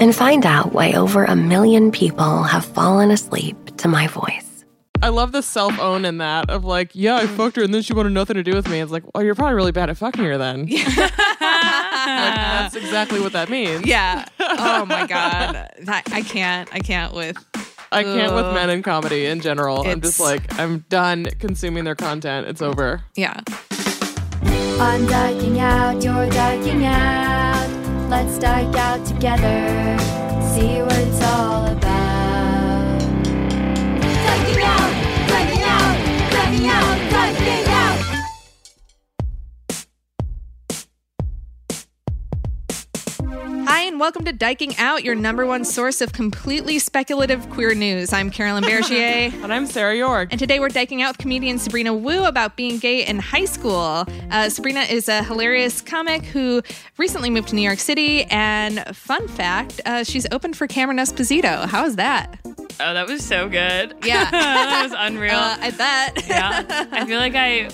and find out why over a million people have fallen asleep to my voice. I love the self own in that of like, yeah, I mm. fucked her and then she wanted nothing to do with me. It's like, oh, you're probably really bad at fucking her then. like, that's exactly what that means. Yeah. Oh my god. That, I can't. I can't with. I can't with men in comedy in general. I'm just like, I'm done consuming their content. It's over. Yeah. I'm dyking out, you're dyking out. Let's dyke out together. See what it's all and welcome to Dyking Out, your number one source of completely speculative queer news. I'm Carolyn Bergier. And I'm Sarah York. And today we're dyking out with comedian Sabrina Wu about being gay in high school. Uh, Sabrina is a hilarious comic who recently moved to New York City. And fun fact, uh, she's open for Cameron Esposito. How is that? Oh, that was so good. Yeah. that was unreal. Uh, I bet. yeah. I feel like I,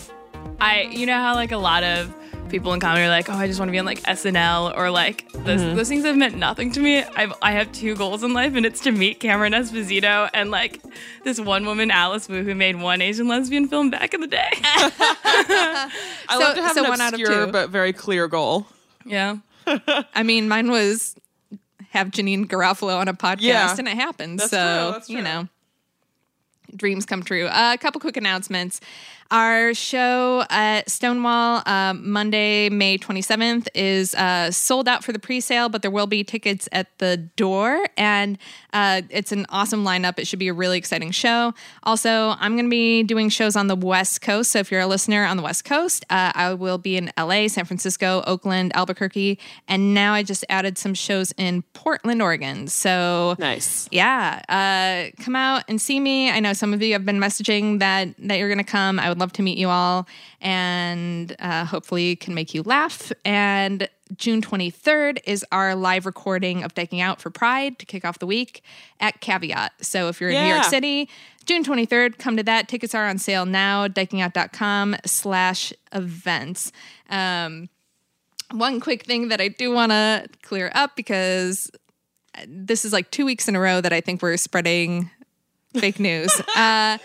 I, you know how like a lot of people in comedy are like, oh, I just want to be on like SNL or like those, Mm-hmm. those things have meant nothing to me. I've, I have two goals in life, and it's to meet Cameron Esposito and like this one woman, Alice Wu, who made one Asian lesbian film back in the day. I So- love to have so an one out of obscure two. but very clear goal. yeah. I mean, mine was have Janeane Garofalo on a podcast, Yeah. and it happened. That's so true, that's you know, dreams come true. Uh, a couple quick announcements. Our show at Stonewall um, Monday, May 27th is uh, sold out for the pre-sale, but there will be tickets at the door, and uh, it's an awesome lineup. It should be a really exciting show. Also, I'm going to be doing shows on the West Coast. So if you're a listener on the West Coast, uh, I will be in LA, San Francisco, Oakland, Albuquerque, and now I just added some shows in Portland, Oregon. So Nice. yeah, uh, come out and see me. I know some of you have been messaging that that you're going to come. I would love to meet you all, and uh, hopefully can make you laugh. And June 23rd is our live recording of Dyking Out for Pride to kick off the week at Caveat. So if you're in New York City, June 23rd, come to that. Tickets are on sale now. Dykingout.com slash events. Um, one quick thing that I do want to clear up because this is like two weeks in a row that I think we're spreading fake news. Uh,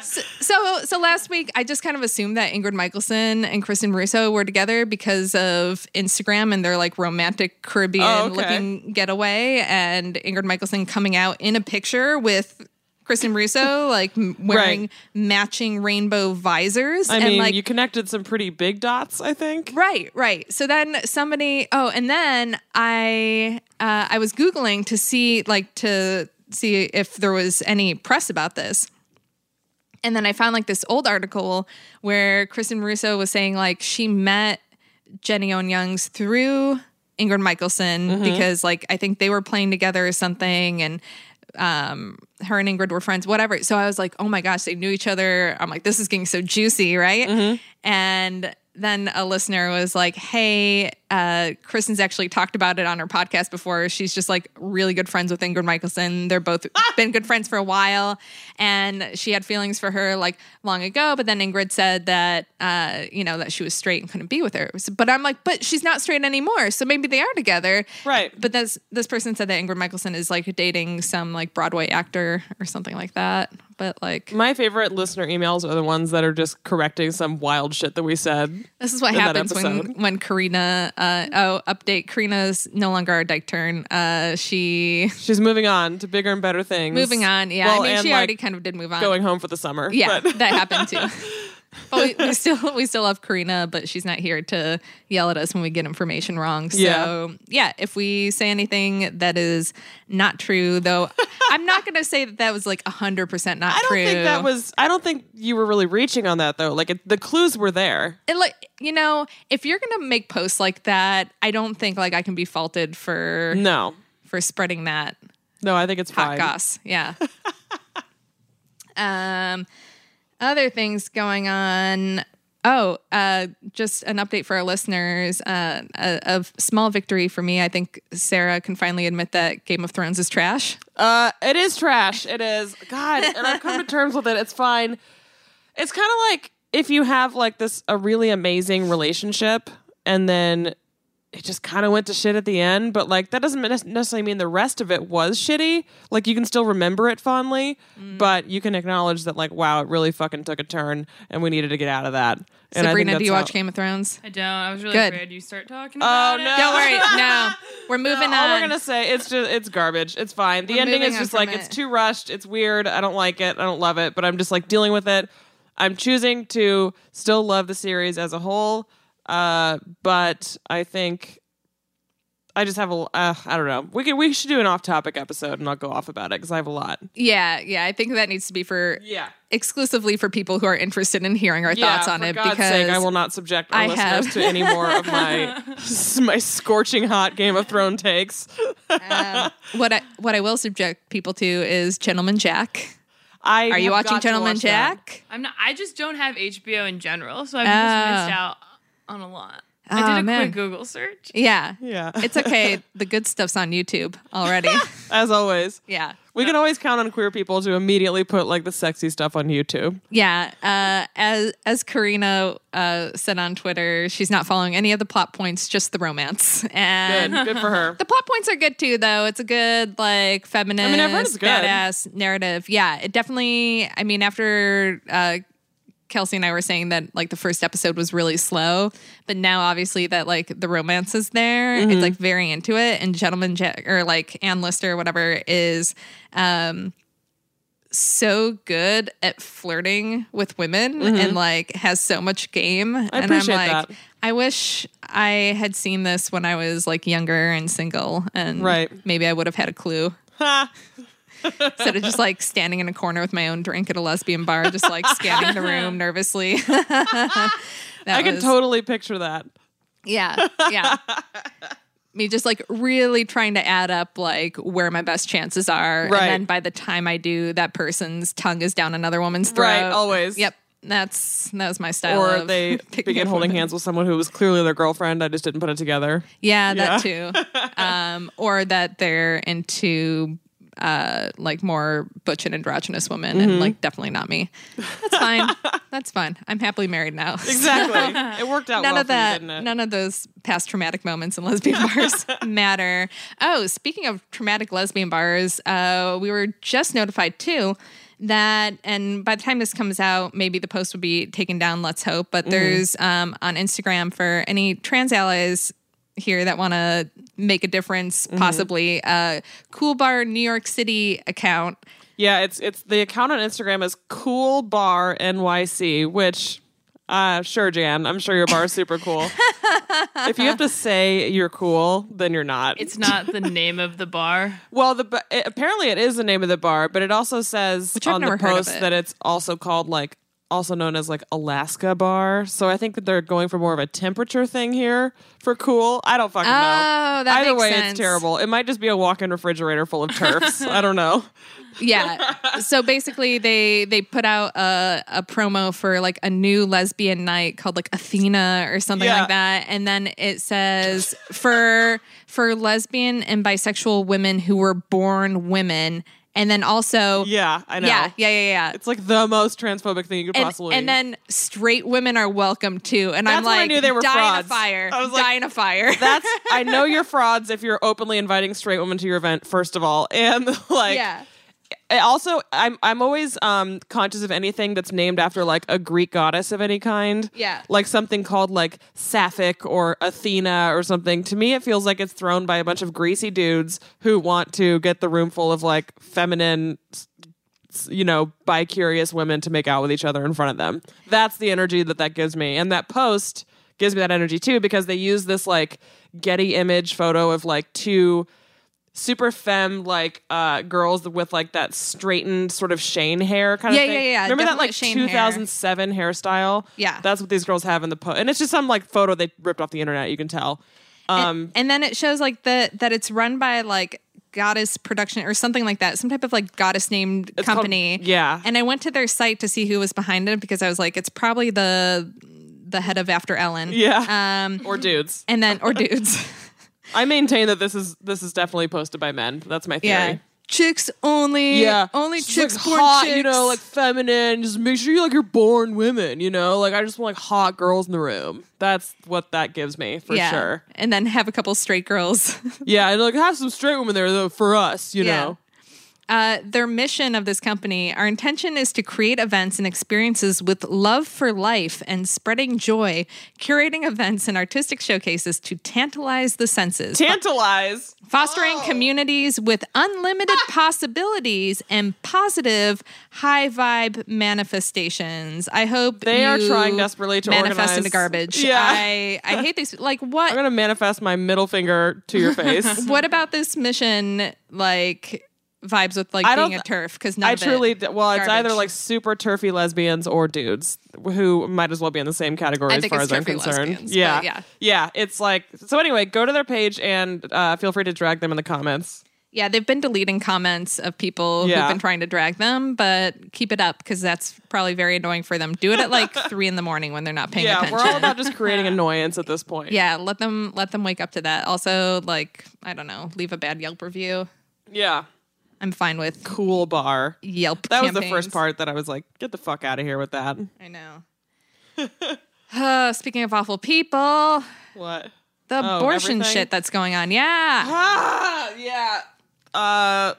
so, so, so last week I just kind of assumed that Ingrid Michaelson and Kristin Russo were together because of Instagram and their like romantic Caribbean Oh, okay. looking getaway, and Ingrid Michaelson coming out in a picture with Kristin Russo, like wearing Right. matching rainbow visors. I and mean, like you connected some pretty big dots, I think. Right, right. So then somebody oh, and then I uh, I was googling to see like to see if there was any press about this. And then I found like this old article where Kristin Russo was saying like she met Jenny Owen Youngs through Ingrid Michaelson because like I think they were playing together or something and um her and Ingrid were friends, whatever. So I was like, oh my gosh, they knew each other. I'm like, this is getting so juicy, right? And then a listener was like, hey, uh, Kristin's actually talked about it on her podcast before. She's just like really good friends with Ingrid Michaelson. They're both been good friends for a while. And she had feelings for her like long ago. But then Ingrid said that, uh, you know, that she was straight and couldn't be with her. But I'm like, but she's not straight anymore. So maybe they are together. Right. But this this person said that Ingrid Michaelson is like dating some like Broadway actor or something like that. But like My favorite listener emails are the ones that are just correcting some wild shit that we said. this is what in that happens when episode. when Karina uh oh update Karina's no longer our dyke turn. Uh she She's moving on to bigger and better things. moving on. Yeah. Well, I mean and, she like, already kind of did move on. going home for the summer. yeah, but- that happened too. But we, we still we still love Karina, but she's not here to yell at us when we get information wrong. So Yeah. yeah, if we say anything that is not true, though, I'm not going to say that that was like hundred percent not I don't true. think that was. I don't think you were really reaching on that though. Like it, the clues were there. And like you know, if you're gonna make posts like that, I don't think like I can be faulted for No, for spreading that no, I think it's hot fine. goss. Yeah. um, other things going on. Oh, uh, just an update for our listeners. Uh, a, a small victory for me. I think Sarah can finally admit that Game of Thrones is trash. Uh, it is trash. It is. God, and I've come to terms with it. It's fine. It's kind of like if you have like this a really amazing relationship and then it just kind of went to shit at the end, but like that doesn't necessarily mean the rest of it was shitty. Like you can still remember it fondly, Mm. but you can acknowledge that like wow, it really fucking took a turn and we needed to get out of that. And I think Sabrina, do that's you how- watch Game of Thrones? I don't. I was really Good. afraid you start talking Oh about it. no! Don't worry. No, we're moving All on. we're gonna say it's just it's garbage. It's fine. The We're ending is just like it. it's too rushed. It's weird. I don't like it. I don't love it. But I'm just like dealing with it. I'm choosing to still love the series as a whole. Uh, but I think I just have a. Uh, I don't know. We could we should do an off-topic episode and I'll go off about it because I have a lot. yeah, yeah. I think that needs to be for Yeah. exclusively for people who are interested in hearing our Yeah, thoughts on for it. God's because sake, I will not subject our I listeners have- to any more of my my scorching hot Game of Thrones takes. what I what I will subject people to is Gentleman Jack. I Are you watching Gentleman watch that. Jack? I'm not. I just don't have HBO in general, so I've Oh. just missed out on a lot. I Oh, did a man. quick Google search. Yeah. Yeah. It's okay. the good stuff's on YouTube already. As always. yeah. We can always count on queer people to immediately put like the sexy stuff on YouTube. Yeah. Uh, as as Karina uh, said on Twitter, she's not following any of the plot points, just the romance. And Good, good for her. the plot points are good too, though. It's a good, like, feminist, I mean, I've heard it's good. badass narrative. Yeah, it definitely. I mean, after uh, Kelsey and I were saying that like the first episode was really slow, but now obviously that like the romance is there, Mm-hmm. it's like very into it. And Gentleman Jack or like Anne Lister, or whatever, is um so good at flirting with women and like has so much game. and Mm-hmm. appreciate I'm like, that. I wish I had seen this when I was like younger and single, and Right. maybe I would have had a clue. Instead of just like standing in a corner with my own drink at a lesbian bar, just like scanning the room nervously. I can was- totally picture that. yeah, yeah. Me just like really trying to add up like where my best chances are, Right. and then by the time I do, that person's tongue is down another woman's throat. Right, always. Yep, that's that was my style. Or they begin holding women. hands with someone who was clearly their girlfriend. I just didn't put it together. Yeah, that too. um, or that they're into uh, like more butch and androgynous women, Mm-hmm. and like definitely not me. That's fine. That's fine. I'm happily married now. Exactly. it worked out None well of that, none of those past traumatic moments in lesbian bars matter. Oh, speaking of traumatic lesbian bars, uh, we were just notified too that, and by the time this comes out, maybe the post will be taken down. Let's hope. But Mm-hmm. there's um, on Instagram for any trans allies here that want to make a difference, Mm-hmm. possibly a Cool Bar New York City account Yeah, it's it's the account on Instagram is Cool Bar NYC, which uh sure, Jan, I'm sure your bar is super cool. if you have to say you're cool, then you're not. It's not the name of the bar. well, the it, apparently it is the name of the bar, but it also says Which on the never heard of post it. that it's also called like also known as like Alaska Bar. So I think that they're going for more of a temperature thing here for cool. I don't fucking know. Oh, that Either makes way, sense. it's terrible. It might just be a walk-in refrigerator full of turfs. I don't know. Yeah. so basically, they they put out a, a promo for like a new lesbian night called like Athena or something Yeah. like that, and then it says for for lesbian and bisexual women who were born women, and then also Yeah, I know. yeah yeah yeah yeah. It's like the most transphobic thing you could And, possibly. and then straight women are welcome too, and I'm That's when I like, knew they were dying frauds. of fire, I was like, dying of fire. that's I know you're frauds if you're openly inviting straight women to your event. First of all, and like yeah. I also I'm I'm always um conscious of anything that's named after like a Greek goddess of any kind. Yeah. Like something called like Sapphic or Athena or something. To me it feels like it's thrown by a bunch of greasy dudes who want to get the room full of like feminine you know, bi curious women to make out with each other in front of them. That's the energy that that gives me. And that post gives me that energy too because they use this like Getty image photo of like two super femme like uh girls with like that straightened sort of Shane hair kind Yeah, of thing. yeah, yeah, yeah. Remember that like Shane hair. 2007 hairstyle? Yeah. That's what these girls have in the post. And it's just some like photo they ripped off the internet, you can tell. Um and then it shows like the that it's run by like goddess production or something like that some type of like goddess named It's called- company yeah. and i went to their site to see who was behind it because i was like it's probably the the head of after ellen yeah. um or dudes. and then or dudes I maintain that this is this is definitely posted by men. That's my theory. yeah chicks only Yeah, only Just, chicks like, born hot, chicks. you know, like feminine. Just make sure you like you're born women. You know, like I just want like hot girls in the room. That's what that gives me for yeah sure. and then have a couple straight girls Yeah, and like have some straight women there though for us. You Yeah. know, Uh, their mission of this company, our intention is to create events and experiences with love for life and spreading joy, curating events and artistic showcases to tantalize the senses, tantalize. fostering communities with unlimited possibilities and positive high vibe manifestations. I hope They are trying desperately to manifest organize- into garbage. Yeah. I I hate these. Like what? I'm gonna manifest my middle finger to your face. what about this mission? Like vibes with like I being a turf because I truly d- well, it's either like super turfy lesbians or dudes who might as well be in the same category I as far as I'm concerned. lesbians, yeah, yeah. yeah. It's like so. Anyway, go to their page and uh, feel free to drag them in the comments. Yeah, they've been deleting comments of people Yeah. who've been trying to drag them, but keep it up because that's probably very annoying for them. Do it at like three in the morning when they're not paying yeah, attention. we're all about just creating annoyance at this point. yeah, let them let them wake up to that. Also, like I don't know, leave a bad Yelp review. yeah. I'm fine with Cool bar. Yelp. That was the campaigns. first part that I was like, get the fuck out of here with that. I know. Uh, speaking of awful people, What? the Oh, abortion everything? shit that's going on. Yeah. Ah, yeah. Uh,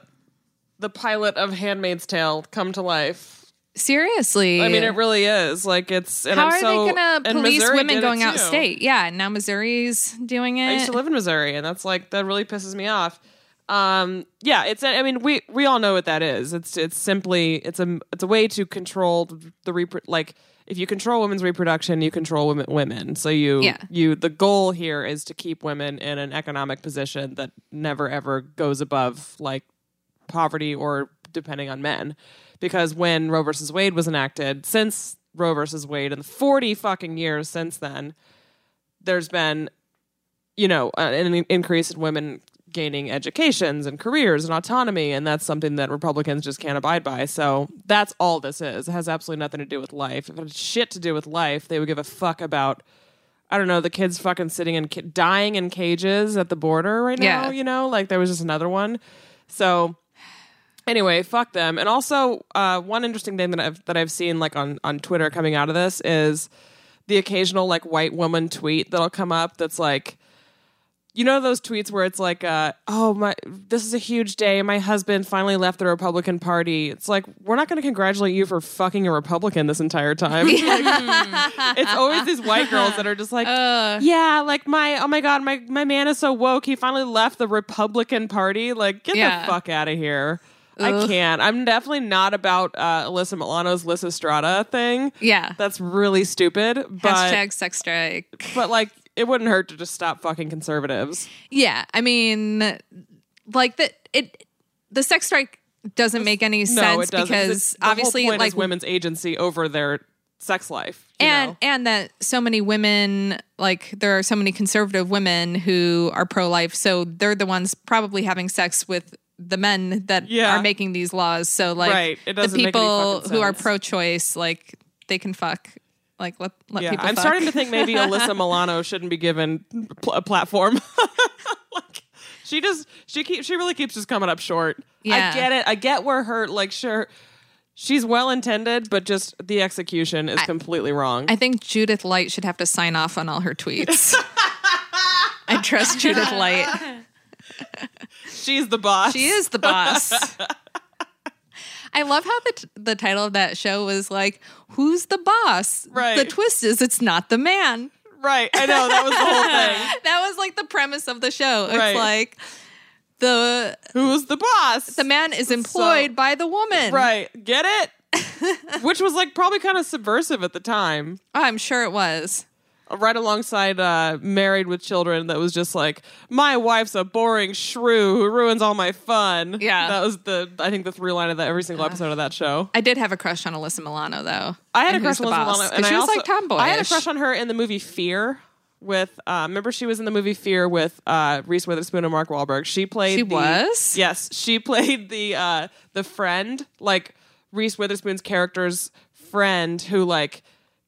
the pilot of *Handmaid's Tale* come to life. Seriously. I mean, it really is. Like it's. And How I'm are so, they going to and police Missouri women it going too. out state? Yeah, now Missouri's doing it. I used to live in Missouri, and that's like that really pisses me off. Um, yeah, it's. I mean, we we all know what that is. It's it's simply it's a it's a way to control the repro- like if you control women's reproduction, you control women. Women. So you Yeah. you the goal here is to keep women in an economic position that never ever goes above like poverty or depending on men. Because when Roe versus Wade was enacted, since Roe versus Wade, in the forty fucking years since then, there's been you know, uh, an increase in women gaining educations and careers and autonomy, and that's something that Republicans just can't abide by. So that's all this is. It has absolutely nothing to do with life. If it had shit to do with life, they would give a fuck about. I don't know the kids fucking sitting in ca- dying in cages at the border right now. Yeah. You know, like there was just another one. So anyway, fuck them. And also, uh, one interesting thing that I've that I've seen like on on Twitter coming out of this is the occasional like white woman tweet that'll come up that's like you know those tweets where it's like uh, oh my this is a huge day my husband finally left the republican party it's like we're not going to congratulate you for fucking a republican this entire time Like, it's always these white girls that are just like yeah like my oh my god my, my man is so woke he finally left the republican party like get Yeah. the fuck out of here I can't. I'm definitely not about uh, Alyssa Milano's Lysistrata thing. Yeah. That's really stupid. But Hashtag sex strike. but like it wouldn't hurt to just stop fucking conservatives. Yeah, I mean, like the it the sex strike doesn't make any No, sense because It's- the obviously, like women's agency over their sex life. you and know? and that so many women like there are so many conservative women who are pro life, so they're the ones probably having sex with the men that Yeah. are making these laws. So like Right. The doesn't make any people who are pro choice, like they can fuck. Like let let yeah, people. I'm fuck. starting to think maybe Alyssa Milano shouldn't be given pl- a platform. like, she just she keeps she really keeps just coming up short. Yeah. I get it. I get where her like sure she's well intended, but just the execution is completely wrong. I think Judith Light should have to sign off on all her tweets. I trust Judith Light. she's the boss. She is the boss. I love how the t- the title of that show was like, "Who's the boss?" Right. The twist is it's not the man. right. I know that was the whole thing. That was like the premise of the show. It's Right. like the Who's the boss? the man is employed by the woman. Right. Get it? Which was like probably kind of subversive at the time. Oh, I'm sure it was. Right alongside uh, Married with Children that was just like, my wife's a boring shrew who ruins all my fun. Yeah. That was the, I think, the through line of that, every single episode of that show. I did have a crush on Alyssa Milano though. I had a crush on Boss? Milano. 'Cause she I was also- like tomboyish. I had a crush on her in the movie Fear with, uh, remember she was in the movie Fear with uh, Reese Witherspoon and Mark Wahlberg. She played She the- was? Yes. She played the, uh, the friend, like Reese Witherspoon's character's friend who like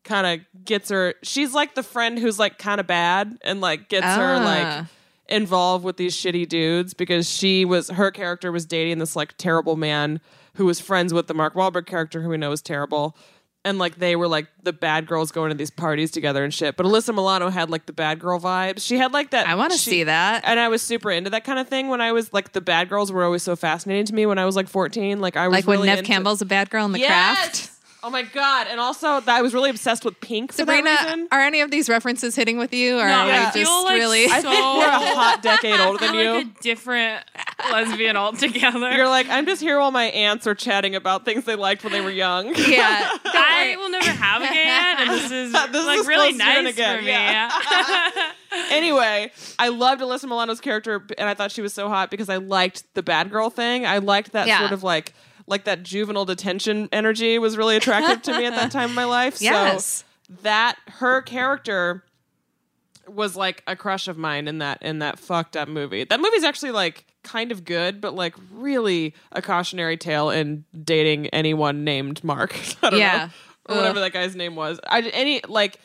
kind of gets her she's like the friend who's like kind of bad and like gets her Ah. like involved with these shitty dudes because she was her character was dating this like terrible man who was friends with the Mark Wahlberg character who we know is terrible. And like they were like the bad girls going to these parties together and shit. But Alyssa Milano had like the bad girl vibes. She had like that I want to see that. and I was super into that kind of thing when I was like the bad girls were always so fascinating to me when I was like 14. Like I was like when really Neve into- Campbell's a bad girl in the Yes! craft. Oh my god! And also, that I was really obsessed with Pink for Sabrina, that reason. are any of these references hitting with you, or No, are I you just like really? I think we're a hot decade older than I'm you. like a different lesbian altogether. You're like, I'm just here while my aunts are chatting about things they liked when they were young. yeah, I will never have a gay aunt, and this is This like is really close to it nice again, for me. yeah. Yeah. anyway, I loved Alyssa Milano's character, and I thought she was so hot because I liked the bad girl thing. I liked that Yeah. sort of like like that juvenile detention energy was really attractive to me at that time in my life. Yes. So that her character was like a crush of mine in that in that fucked up movie. That movie's actually like kind of good, but like really a cautionary tale in dating anyone named Mark. I don't Yeah. know. Or whatever that guy's name was. I any like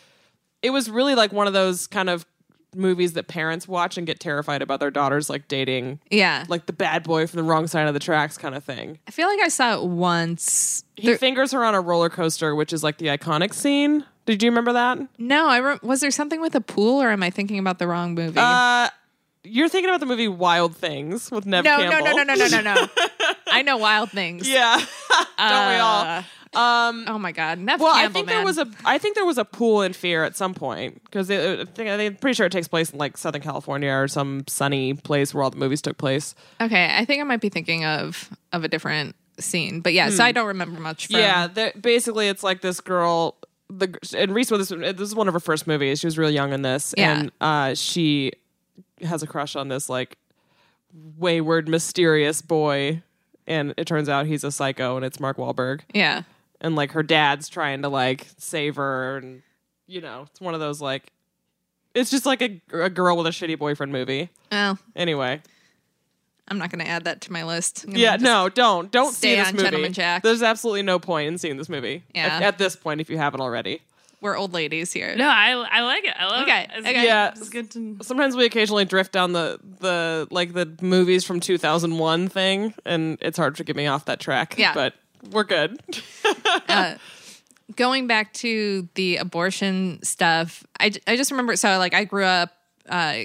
it was really like one of those kind of movies that parents watch and get terrified about their daughters like dating yeah. like the bad boy from the wrong side of the tracks kind of thing. I feel like I saw it once. He There- fingers her on a roller coaster, which is like the iconic scene. Did you remember that? no, I re- was there something with a pool, or am I thinking about the wrong movie? Uh, you're thinking about the movie Wild Things with Neve no, no, Campbell. no, no, no, no, no, no. I know Wild Things. yeah, don't we all? Uh, Um, Oh my God, Neve well, Campbell, I think there was a I think there was a pool in Fear at some point because I think I'm pretty sure it takes place in like Southern California or some sunny place where all the movies took place. Okay, I think I might be thinking of of a different scene, but yeah, so I don't remember much. From, Hmm. Yeah, basically, it's like this girl. The and Reese Witherspoon. This is one of her first movies. She was real young in this, Yeah. and uh, she has a crush on this like wayward, mysterious boy. And it turns out he's a psycho, and it's Mark Wahlberg. yeah, And like her dad's trying to like save her, and you know, it's one of those like, it's just like a, a girl with a shitty boyfriend movie. oh Anyway, I'm not going to add that to my list. Yeah, no, don't don't stay see this on movie. Gentleman Jack. There's absolutely no point in seeing this movie. Yeah. At, at this point, if you haven't already. we're old ladies here. No, I I like it. I love Okay, it. It's okay. Yeah. it's good to. Sometimes we occasionally drift down the the like the movies from 2001 thing, and it's hard to get me off that track. Yeah. but we're good. uh, going back to the abortion stuff, I, I just remember. So, like, I grew up uh,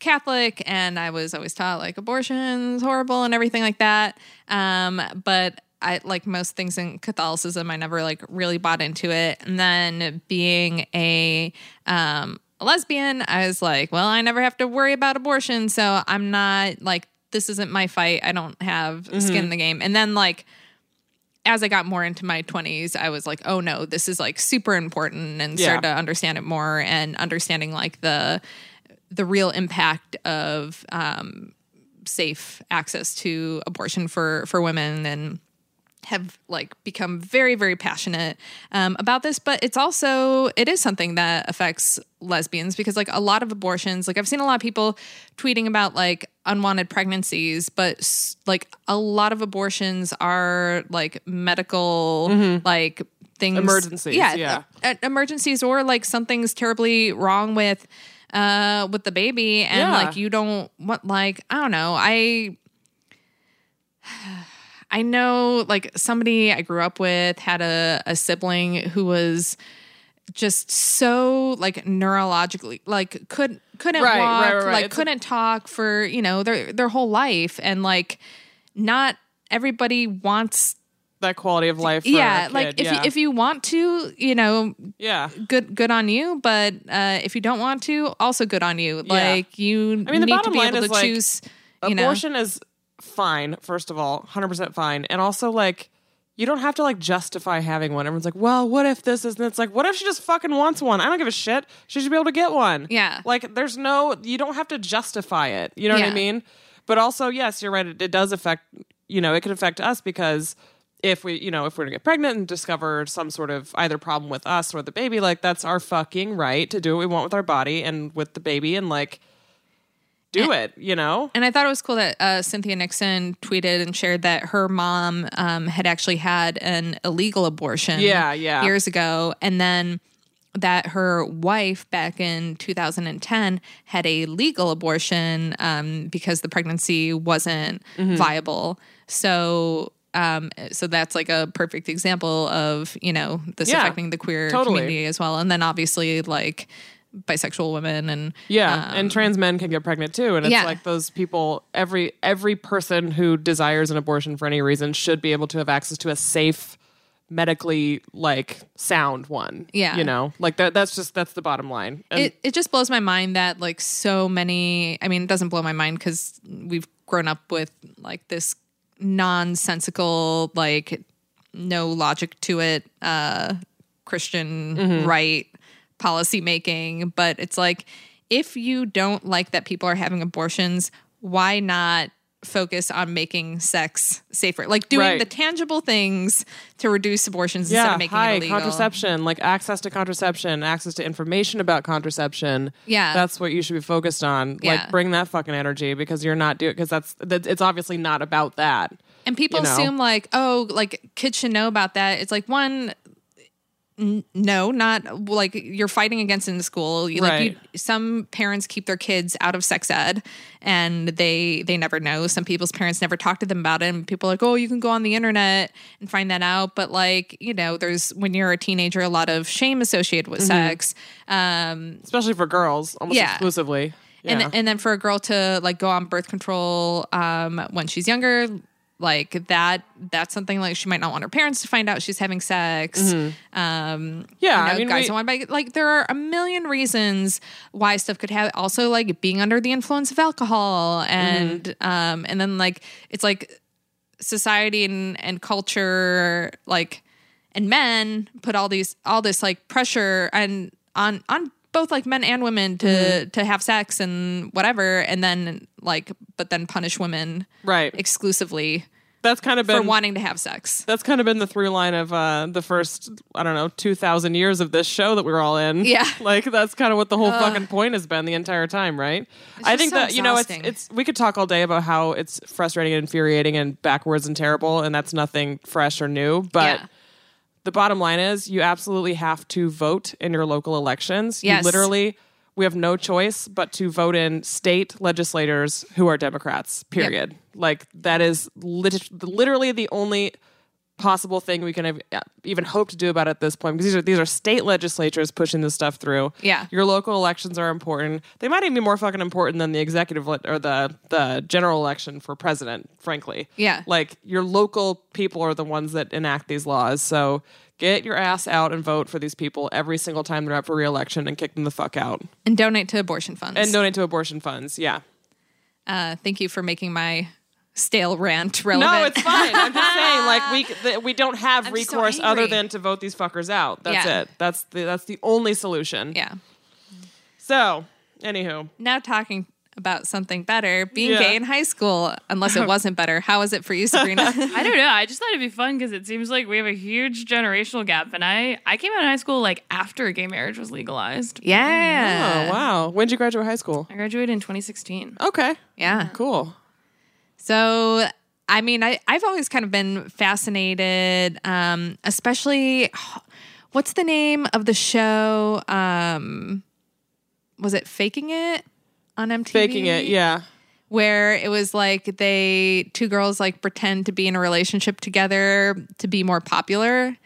Catholic, and I was always taught like abortion's horrible and everything like that. Um, but I like most things in Catholicism, I never like really bought into it. And then being a um, a lesbian, I was like, well, I never have to worry about abortion, so I'm not like this isn't my fight. I don't have Mm-hmm. skin in the game. And then like as I got more into my 20s, I was like, oh no, this is like super important and started to understand it more and understanding like the the real impact of um, safe access to abortion for for women and have like become very very passionate um, about this but it's also it is something that affects lesbians because like a lot of abortions like i've seen a lot of people tweeting about like unwanted pregnancies but like a lot of abortions are like medical like things Emergencies, yeah, yeah. uh, emergencies or like something's terribly wrong with uh with the baby and Yeah. like you don't want like i don't know i I know like somebody I grew up with had a, a sibling who was just so like neurologically like could couldn't Right, walk right, right, like It's couldn't talk for you know their their whole life and like not everybody wants that quality of life. For yeah a like if yeah. you if you want to you know yeah. good good on you but uh if you don't want to also good on you Yeah. like you I mean, the need to bottom be line able is to like choose you know abortion is fine. First of all, hundred percent fine, and also like. You don't have to like justify having one. Everyone's like, "Well, what if this is?" And it's like, "What if she just fucking wants one? I don't give a shit. She should be able to get one." Yeah. Like, there's no. You don't have to justify it. You know what I mean? But also, yes, you're right. It, it does affect. You know, it could affect us because if we, you know, if we're to get pregnant and discover some sort of either problem with us or the baby, like that's our fucking right to do what we want with our body and with the baby, and like do it. You know? And I thought it was cool that uh, Cynthia Nixon tweeted and shared that her mom um, had actually had an illegal abortion Yeah, yeah. years ago. And then that her wife back in 2010 had a legal abortion um, because the pregnancy wasn't Mm-hmm. viable. So. Um, so that's like a perfect example of you know this Yeah, affecting the queer totally. community as well, and then obviously like bisexual women and Yeah, and trans men can get pregnant too, and it's Um, yeah. like those people. Every every person who desires an abortion for any reason should be able to have access to a safe, medically like sound one. Yeah. you know, like that. That's just that's the bottom line. And it, it just blows my mind that like so many i mean it doesn't blow my mind because we've grown up with like this nonsensical like no logic to it uh christian right policy making but it's like if you don't like that people are having abortions why not focus on making sex safer like doing Right. the tangible things to reduce abortions instead of making hi, it illegal contraception, like access to contraception, access to information about contraception. Yeah. that's what you should be focused on. Yeah. Like, bring that fucking energy because you're not doing because that's, that's it's obviously not about that. And people you know? assume like, oh, like kids should know about that. It's like one, n- no, not like you're fighting against in school. You, Like Right. you, some parents keep their kids out of sex ed, and they they never know. Some people's parents never talk to them about it. And people are like, oh, you can go on the internet and find that out. But like, you know, there's when you're a teenager, a lot of shame associated with sex. Um, especially for girls, almost Yeah. exclusively. and Yeah. and then for a girl to like go on birth control um when she's younger like that that's something like she might not want her parents to find out she's having sex um Yeah, you know, I mean, guys we- don't want to buy like there are a million reasons why stuff could have also like being under the influence of alcohol and Mm-hmm. um and then like it's like society and and culture like and men put all these all this like pressure and on on both like men and women to Mm-hmm. to have sex and whatever and then like but then punish women right. exclusively That's kind of for wanting to have sex. that's kind of been the through line of uh, the first I don't know two thousand years of this show that we were all in. Yeah. like that's kind of what the whole fucking point has been the entire time, right? I think so that you know it's it's we could talk all day about how it's frustrating and infuriating and backwards and terrible, and that's nothing fresh or new, but. yeah. The bottom line is you absolutely have to vote in your local elections. Yes. You literally we have no choice but to vote in state legislators who are Democrats. Period. Like that is lit- literally the only possible thing we can have, uh, even hope to do about it at this point because these are these are state legislatures pushing this stuff through. Yeah. Your local elections are important. They might even be more fucking important than the executive le- or the the general election for president, frankly. Yeah. Like your local people are the ones that enact these laws. So get your ass out and vote for these people every single time they're up for re-election and kick them the fuck out. And donate to abortion funds. And donate to abortion funds. Yeah. Uh, thank you for making my stale rant relevant. No, it's fine. I'm just saying, like we th- we don't have I'm just so recourse other than to vote these fuckers out. That's Yeah. it. That's the that's the only solution. yeah. So, anywho, Now talking about something better, being Yeah. gay in high school, unless it wasn't better. How was it for you, Sabrina? I don't know. I just thought it'd be fun because it seems like we have a huge generational gap. And I, I came out of high school like after gay marriage was legalized. yeah. oh wow, when did you graduate high school? I graduated in 2016. Okay, Yeah. cool. So, I mean, I, I've always kind of been fascinated, um, especially what's the name of the show? Um, was it Faking It on MTV? Faking it, yeah. Where it was like they, two girls like pretend to be in a relationship together to be more popular.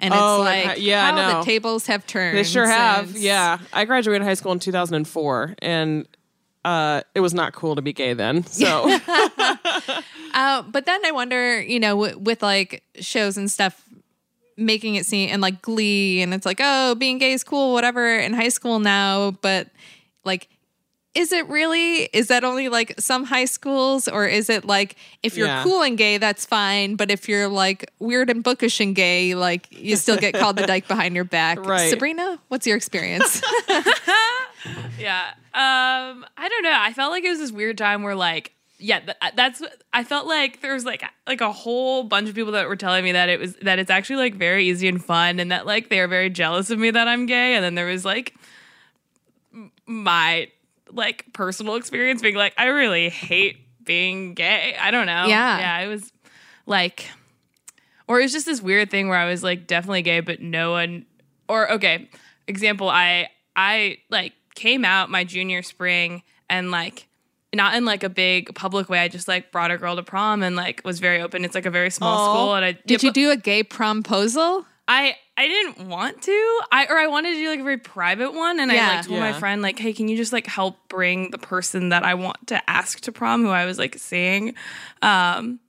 And it's Oh, and like, yeah, I how know. the tables have turned. They sure have. Yeah, I graduated high school in 2004, and uh, it was not cool to be gay then. So Uh, but then I wonder, you know, w- with like shows and stuff making it seem and like Glee, and it's like, oh, being gay is cool, whatever, in high school now. But like, is it really? Is that only like some high schools, or is it like if you're Yeah. cool and gay, that's fine, but if you're like weird and bookish and gay, like you still get called the dyke behind your back? Right. Sabrina, what's your experience? Yeah. Um, I don't know. I felt like it was this weird time where like yeah, th- that's I felt like there was like like a whole bunch of people that were telling me that it was that it's actually like very easy and fun and that like they are very jealous of me that I'm gay and then there was like my like personal experience being like I really hate being gay. I don't know. Yeah. Yeah, it was like or it was just this weird thing where I was like definitely gay, but no one or okay, example, I I like came out my junior spring and like not in like a big public way. I just like brought a girl to prom and like was very open. It's like a very small Aw. school and I Did you do a gay promposal? I I didn't want to. I or I wanted to do like a very private one, and I like told my friend like, "Hey, can you just like help bring the person that I want to ask to prom, who I was like seeing?" Um,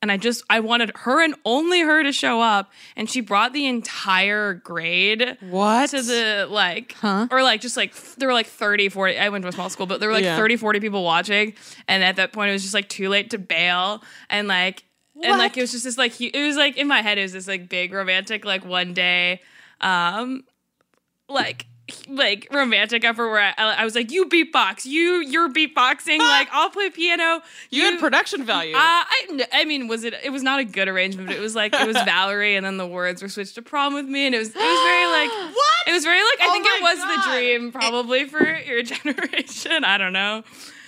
and I just I wanted her and only her to show up, and she brought the entire grade what? to the like Huh? or like just like there were like 30 40 i went to a small school but there were like Yeah. 30 40 people watching and at that point it was just like too late to bail and like and like it was just this like it was like in my head it was this like big romantic like one day um like like romantic effort where I, I was like you beatbox you you're beatboxing like i'll play piano you had production value. uh, I, I mean, was it? It was not a good arrangement. But it was like it was Valerie, and then the words were switched to prom with me, and it was it was very like What? It was very like I Oh think it was God. the dream probably for your generation. I don't know.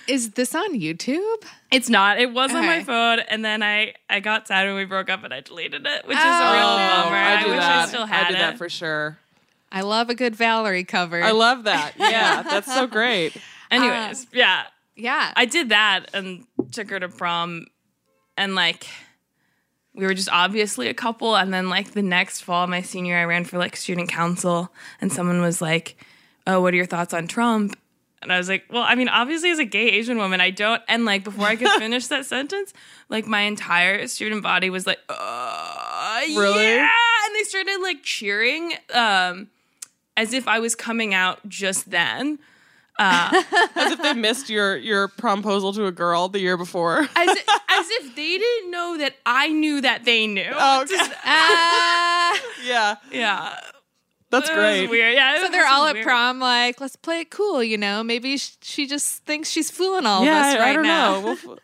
Is this on YouTube? It's not. It was on my phone, and then I I got sad when we broke up, and I deleted it, which is Oh, a real no. bummer. I I, do wish that. I still had I did it. that for sure. I love a good Valerie cover. I love that. Yeah, that's so great. Anyways, yeah, yeah. I did that and took her to prom, and like we were just obviously a couple. And then like the next fall, my senior, I ran for like student council, and someone was like, "Oh, what are your thoughts on Trump?" And I was like, "Well, I mean, obviously, as a gay Asian woman, I don't." And like before I could finish that sentence, like my entire student body was like, uh, Really? Yeah, and they started like cheering, um, as if I was coming out just then. As if they missed your your promposal to a girl the year before. as if, as if they didn't know that I knew that they knew. Oh, okay. Ah. yeah, Yeah, that's It was great. weird. Yeah, so they're all at prom, like, let's play it cool, you know? Maybe sh- she just thinks she's fooling all Yeah, of us I, right I don't now. know. We'll f-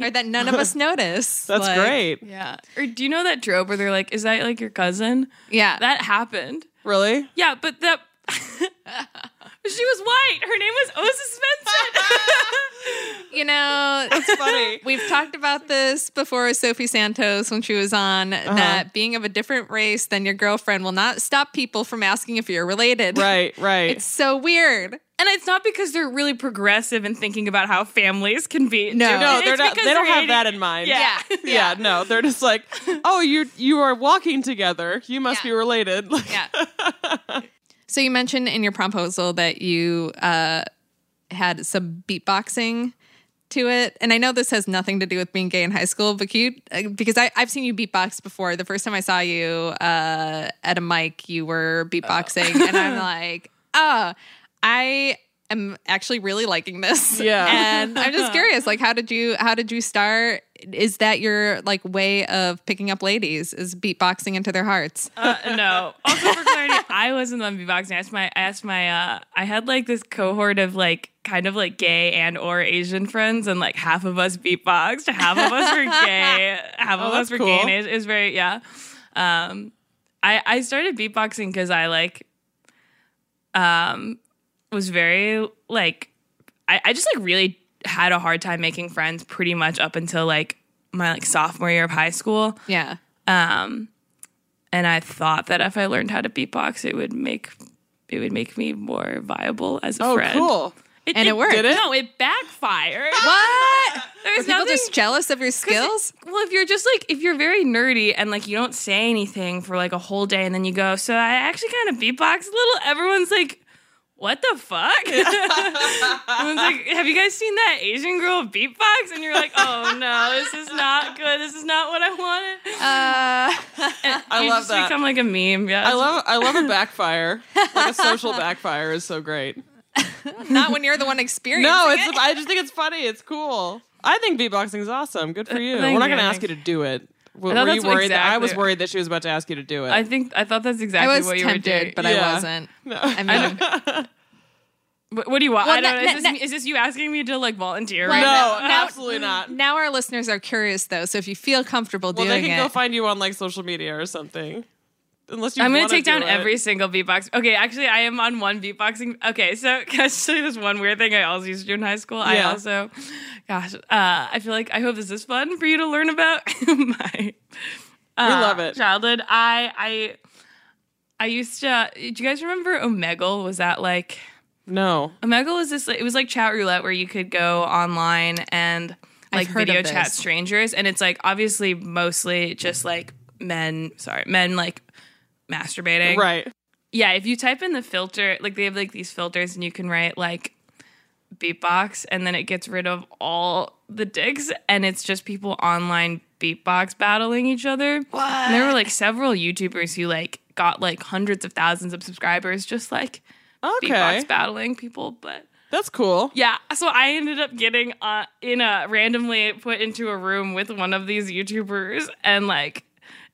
or that none of us notice. that's Like, great. Yeah. Or do you know that trope where they're like, "Is that like your cousin?" Yeah. That happened. Really? Yeah, but that. she was white. Her name was Osa Svensson. you know, It's funny. we've talked about this before with Sophie Santos when she was on Uh-huh. that being of a different race than your girlfriend will not stop people from asking if you're related. right, right. It's so weird. And it's not because they're really progressive and thinking about how families can be. No. no, they're not. They don't they're have hating- that in mind. Yeah. yeah. No, they're just like, oh, you you are walking together. You must Yeah. be related. Yeah. so you mentioned in your proposal that you uh, had some beatboxing to it, and I know this has nothing to do with being gay in high school, but can you, uh, because I, I've seen you beatbox before. The first time I saw you uh, at a mic, you were beatboxing, and I'm like, oh, I am actually really liking this. Yeah. And I'm just curious, like, how did you how did you start? Is that your like way of picking up ladies? Is beatboxing into their hearts? Uh, no. Also for clarity, I wasn't on beatboxing. I asked my I asked my uh I had like this cohort of like kind of like gay and or Asian friends and like half of us beatboxed, half of us were gay, half Oh, of us were gay and cool. Asian. It was very yeah. Um I I started beatboxing because I like um was very like I, I just like really had a hard time making friends pretty much up until like my like sophomore year of high school. Yeah. Um, and I thought that if I learned how to beatbox, it would make it would make me more viable as a friend. Oh, friend. cool. And it worked. Did it? No, it backfired. What? There's Are people nothing- just jealous of your skills? well, if you're just like if you're very nerdy and like you don't say anything for like a whole day, and then you go, so I actually kind of beatbox a little. Everyone's like. What the fuck? Everyone's like, have you guys seen that Asian girl beatbox? And you're like, oh no, this is not good. This is not what I wanted. Uh, And I you love just that. Become like a meme. Yeah, I love I love a backfire. Like a social backfire is so great. not when you're the one experiencing No, it. it's I just think it's funny. It's cool. I think beatboxing is awesome. Good for you. thank We're not going to ask you to do it. W- Were you that's worried? That, I was worried that she was about to ask you to do it. I think I thought that's I exactly was what you were doing. but Yeah. I wasn't. No. I mean, What, what do you want? Well, I don't na- know. na- Is, na- this, is this you asking me to like volunteer? Well, right no, now? now- absolutely not. now our listeners are curious though, so if you feel comfortable Well, doing it, they can it, go find you on like social media or something. Unless you I'm gonna wanna take down it. every single beatbox. Okay, actually, I am on one beatboxing. Okay, so can I just tell you this one weird thing I also used to do in high school? I also, gosh, uh, I feel like I hope this is fun for you to learn about my. Uh, love it. Childhood. I I I used to. Do you guys remember Omegle? Was that like? No. Omegle was this. It was like chat roulette where you could go online and like video chat strangers, and it's like obviously mostly just like men. Sorry, men like masturbating. Right. Yeah. If you type in the filter, like they have like these filters, and you can write like beatbox, and then it gets rid of all the dicks, and it's just people online beatbox battling each other. What? And there were like several YouTubers who like got like hundreds of thousands of subscribers, just like Okay. beatbox battling people, but. That's cool. Yeah, so I ended up getting uh, in a randomly put into a room with one of these YouTubers, and like,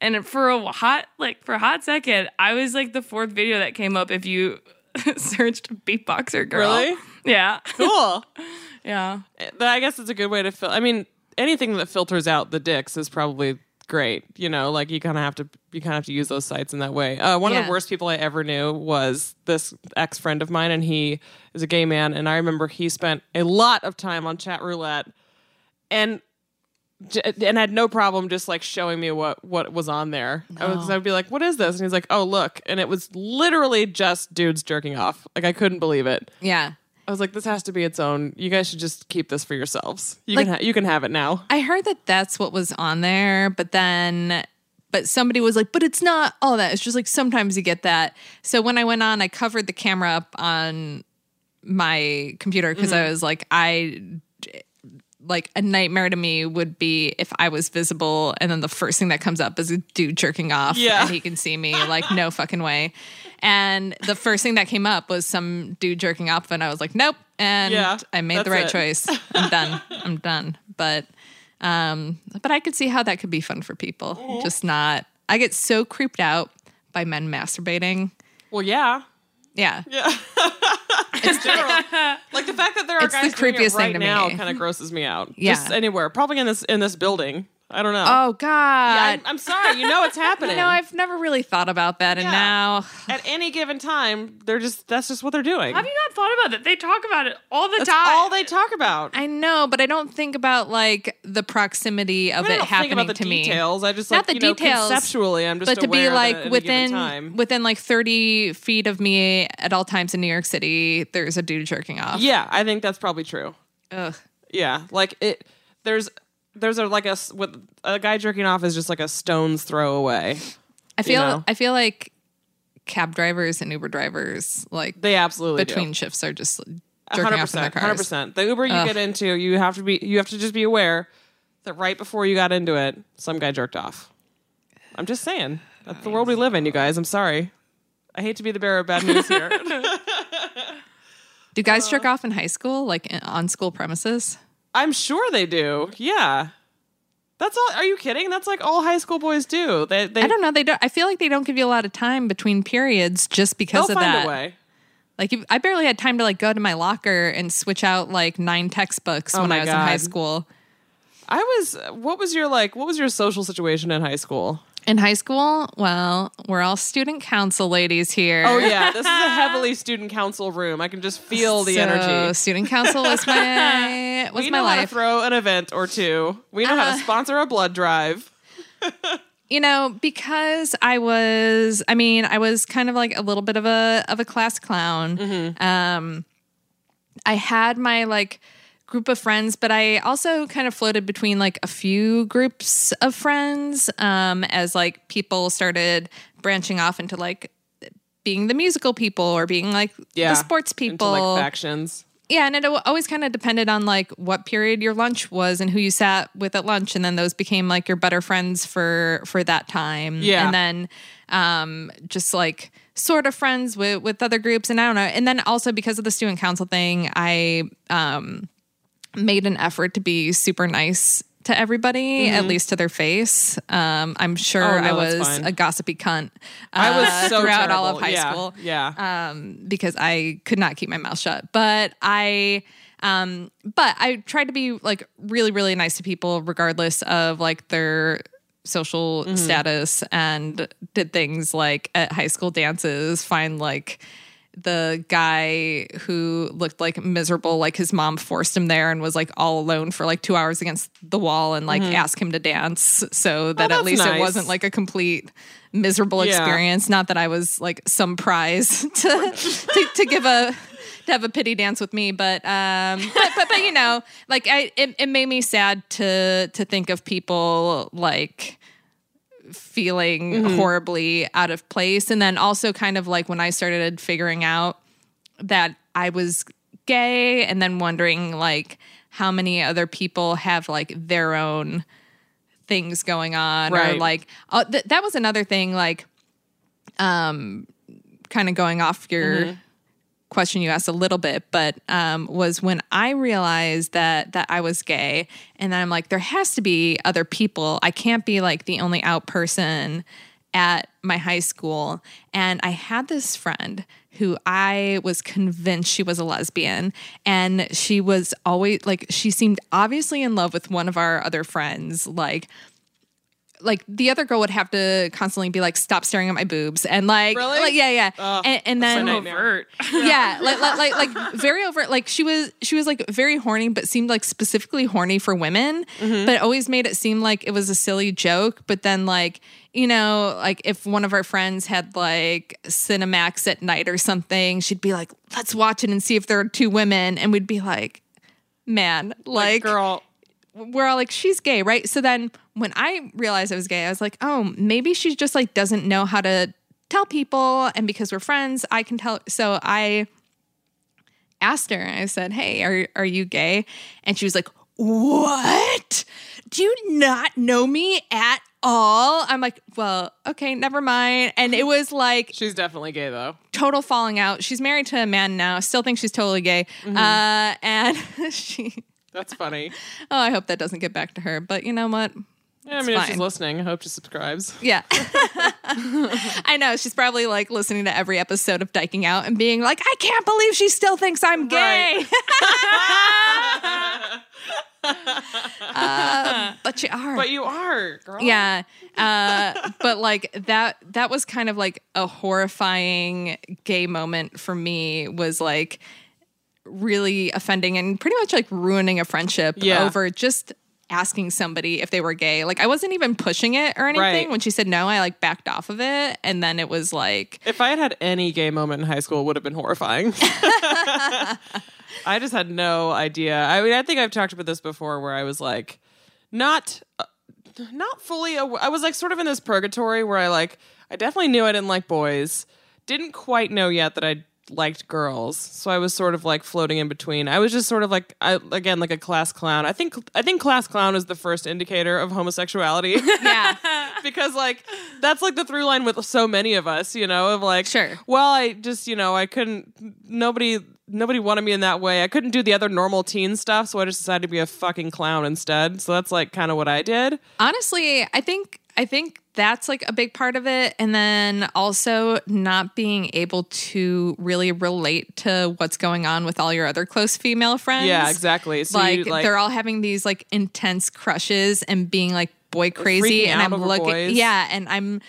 and for a hot like for a hot second, I was like the fourth video that came up if you searched beatboxer girl. Really? Yeah, Cool. yeah. But I guess it's a good way to fil- I mean, anything that filters out the dicks is probably great. You know, like you kind of have to you kind of have to use those sites in that way. Uh, one of the worst people I ever knew was this ex friend of mine, and he is a gay man. And I remember he spent a lot of time on chat roulette, and and had no problem just like showing me what what was on there. I was, I'd be like, "What is this?" And he's like, "Oh, look!" And it was literally just dudes jerking off. Like I couldn't believe it. yeah. I was like, this has to be its own. You guys should just keep this for yourselves. You Like- can ha- you can have it now. I heard that that's what was on there, but then but somebody was like, but it's not all that. It's just like sometimes you get that. So when I went on, I covered the camera up on my computer because Mm-hmm. I was like, I like a nightmare to me would be if I was visible and then the first thing that comes up is a dude jerking off Yeah. and he can see me. Like, no fucking way. And the first thing that came up was some dude jerking off, and I was like, nope. And Yeah, I made the right it. choice. I'm done. I'm done. But um, but I could see how that could be fun for people. Mm-hmm. Just not. I get so creeped out by men masturbating. Well, yeah, Yeah. yeah. it's general. Like the fact that there are It's the guys doing it creepiest thing right to me. now kind of grosses me out. Yeah. just anywhere, probably in this in this building. I don't know. Oh God. Yeah, I'm, I'm sorry. You know it's happening. you know, I've never really thought about that, and Yeah. now At any given time, they're just that's just what they're doing. Have you not thought about that? They talk about it all the that's time. all they talk about. I know, but I don't think about like the proximity of I mean, I it happening to me. details. I just Not like the you know, details, conceptually. I'm just but to be like at any given within within like 30 feet of me at all times in New York City, there's a dude jerking off. Yeah, I think that's probably true. Ugh. Yeah, like it. There's there's a like a with a guy jerking off is just like a stone's throw away. I feel know? I feel like cab drivers and Uber drivers like They absolutely between do. shifts are just jerking hundred off in their cars. hundred percent. The Uber you Ugh. get into, you have to be you have to just be aware that right before you got into it, some guy jerked off. I'm just saying that's the world we live in, you guys. I'm sorry. I hate to be the bearer of bad news here. Do guys Uh. jerk off in high school, like in- on school premises? I'm sure they do. Yeah. That's all. Are you kidding? That's like all high school boys do. They, they I don't know. They don't. I feel like they don't give you a lot of time between periods just because of find that. a way. Like if, I barely had time to like go to my locker and switch out like nine textbooks Oh when I was in high school. I was. What was your like? What was your social situation in high school? In high school, well, we're all student council ladies here. Oh yeah, this is a heavily student council room. I can just feel the So, energy. Student council was my was we my know how to life. throw an event or two. We know how Uh. to sponsor a blood drive. you know, because I was, I mean, I was kind of like a little bit of a of a class clown. Mm-hmm. Um, I had my like group of friends, but I also kind of floated between like a few groups of friends um, as like people started branching off into like being the musical people or being like Yeah, the sports Into people. like factions. Yeah, and it always kind of depended on like what period your lunch was and who you sat with at lunch, and then those became like your better friends for for that time. Yeah. and then um, just like sort of friends with with other groups, and I don't know. And then also because of the student council thing, I um, made an effort to be super nice to everybody, at least to their face. Um, I'm sure Mm-hmm. Oh, no, I was a gossipy cunt. I was uh, so throughout all of high Yeah, school Yeah. um, because I could not keep my mouth shut. But I, um, but I tried to be like really, really nice to people, regardless of like their social Mm-hmm. status, and did things like at high school dances, find like the guy who looked like miserable, like his mom forced him there and was like all alone for like two hours against the wall and like ask him to dance so that at Mm-hmm. least nice. it wasn't like a complete miserable Yeah. experience. Not that I was like some prize to to, to give a to have a pity dance with me, but um, but but, but you know, like I it, it made me sad to to think of people like feeling Mm-hmm. horribly out of place, and then also kind of like when I started figuring out that I was gay, and then wondering like how many other people have like their own things going on or Right. like uh, th- that was another thing like um kind of going off your question you asked a little bit but um was when i realized that that i was gay and then i'm like there has to be other people. I can't be like the only out person at my high school. And i had this friend who i was convinced she was a lesbian and she was always like she seemed obviously in love with one of our other friends like like the other girl would have to constantly be like, "Stop staring at my boobs," and like, Really? like yeah, yeah, and, and then my nightmare. Overt. yeah, like, like like like very overt. Like she was she was like very horny, but seemed like specifically horny for women. Mm-hmm. But always made it seem like it was a silly joke. But then like you know like if one of our friends had like Cinemax at night or something, she'd be like, "Let's watch it and see if there are two women," and we'd be like, "Man, like, girl. we're all like, she's gay, right? So then when I realized I was gay, I was like, oh, maybe she just like doesn't know how to tell people. And because we're friends, I can tell. So I asked her, I said, hey, are, are you gay? And she was like, what? Do you not know me at all? I'm like, well, okay, never mind. And it was like She's definitely gay though. total falling out. She's married to a man now. Still thinks she's totally gay. Uh, and she, That's funny. oh, I hope that doesn't get back to her. But you know what? Yeah, I mean, if she's listening, I hope she subscribes. Yeah. I know. She's probably like listening to every episode of Dyking Out and being like, I can't believe she still thinks I'm gay. Uh, but you are. But you are, girl. yeah. Uh, but like that, that was kind of like a horrifying gay moment for me was like really offending and pretty much like ruining a friendship Yeah. over just asking somebody if they were gay. Like I wasn't even pushing it or anything. Right. When she said no, I like backed off of it. And then it was like, If I had had any gay moment in high school, it would have been horrifying. I just had no idea. I mean, I think I've talked about this before, where I was like, not, uh, not fully. Aw- I was like sort of in this purgatory where I like, I definitely knew I didn't like boys. Didn't quite know yet that I liked girls, so I was sort of like floating in between. I was just sort of like I, again like a class clown. I think I think class clown is the first indicator of homosexuality. Yeah. because like that's like the through line with so many of us, you know, of like Sure. Well, I just you know I couldn't nobody nobody wanted me in that way. I couldn't do the other normal teen stuff, so I just decided to be a fucking clown instead. So that's like kind of what I did. Honestly, I think I think that's like a big part of it and then also not being able to really relate to what's going on with all your other close female friends. Yeah, exactly. So like, you, like they're all having these like intense crushes and being like boy crazy and I'm looking boys. yeah and I'm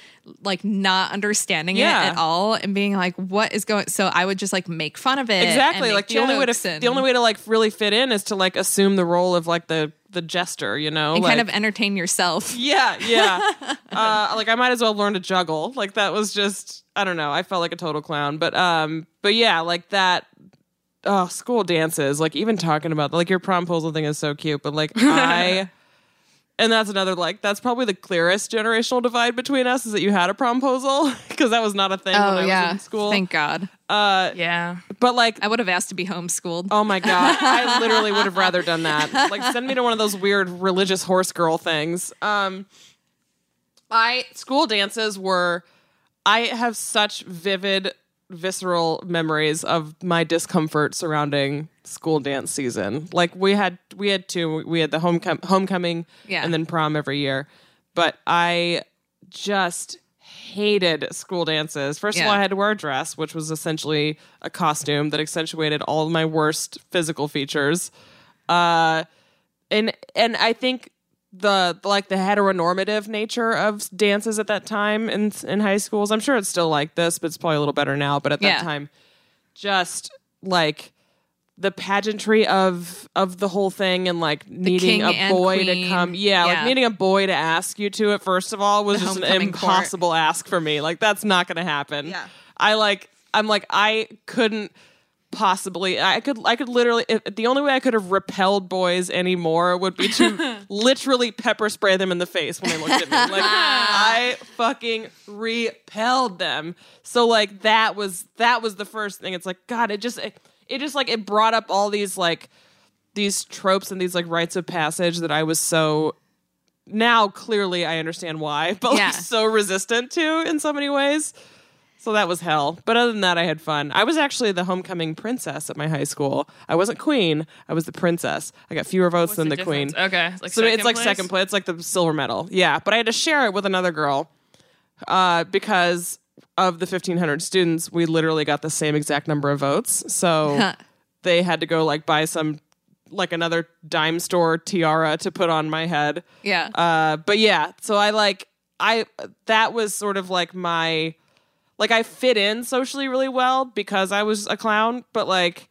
like not understanding Yeah. it at all and being like what is going so I would just like make fun of it exactly like the only way to and, the only way to like really fit in is to like assume the role of like the the jester, you know, and like, kind of entertain yourself Yeah, yeah. uh, like I might as well learn to juggle. Like that was just I don't know. I felt like a total clown. But um, but yeah, like that. Oh, school dances. Like even talking about like your promposal thing is so cute. But like I. And that's another like that's probably the clearest generational divide between us is that you had a promposal because that was not a thing when I was in school. thank god uh, Yeah. but like I would have asked to be homeschooled Oh my god, I literally would have rather done that. Like send me to one of those weird religious horse girl things. Um I school dances were I have such vivid visceral memories of my discomfort surrounding school dance season. Like we had we had two we had the homecom- homecoming Yeah. and then prom every year. But I just hated school dances. First of all, I had to wear a dress, which was essentially a costume that accentuated all of my worst physical features. Uh, and and I think the like the heteronormative nature of dances at that time in in high schools. I'm sure it's still like this, but it's probably a little better now. But at that Yeah. time, just like the pageantry of of the whole thing and like needing a boy to come yeah, like needing a boy to ask you to it first of all was The just an homecoming court. impossible ask for me like that's not gonna happen Yeah. i like i'm like i couldn't possibly i could i could literally if, the only way i could have repelled boys anymore would be to literally pepper spray them in the face when they looked at me. Like i fucking repelled them. So like that was that was the first thing. It's like god it just it, it just like it brought up all these like these tropes and these like rites of passage that i was so now clearly i understand why but Yeah. like so resistant to in so many ways so that was hell. But other than that, I had fun. I was actually the homecoming princess at my high school. I wasn't queen. I was the princess. I got fewer votes than the, queen. Okay. Like so it's like place? second place. It's like the silver medal. Yeah, but I had to share it with another girl uh, because of the 1,500 students. We literally got the same exact number of votes. So they had to go like buy some like another dime store tiara to put on my head. yeah Uh, but yeah, so I like I that was sort of like my like I fit in socially really well because I was a clown, but like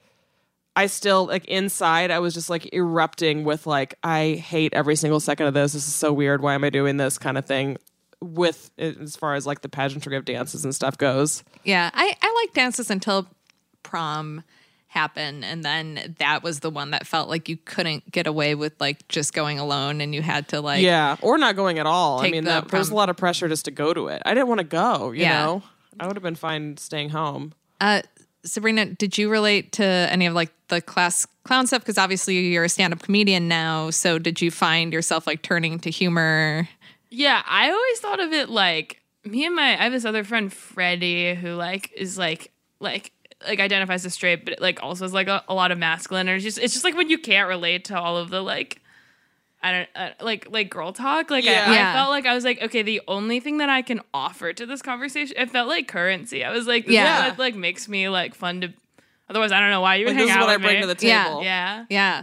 I still like inside I was just like erupting with like I hate every single second of this. This is so weird. Why am I doing this kind of thing? With as far as like the pageantry of dances and stuff goes. Yeah, I, I like dances until prom happened, and then that was the one that felt like you couldn't get away with like just going alone, and you had to like yeah, or not going at all. I mean, the that, there's a lot of pressure just to go to it. I didn't want to go. You Yeah. know, I would have been fine staying home. Uh, Sabrina, did you relate to any of like the class clown stuff? Because obviously you're a stand up comedian now. So did you find yourself like turning to humor? Yeah, I always thought of it like me and my I have this other friend Freddie who like is like like like identifies as straight, but like also is like a, a lot of masculine. Or it's just it's just like when you can't relate to all of the like I don't uh, like like girl talk. Like Yeah. I. I felt like I was like okay, the only thing that I can offer to this conversation, it felt like currency. I was like, this Yeah. is what, like makes me like fun to. Otherwise, I don't know why you would Like hang this is out what I bring me. to the table. Yeah. Yeah. yeah.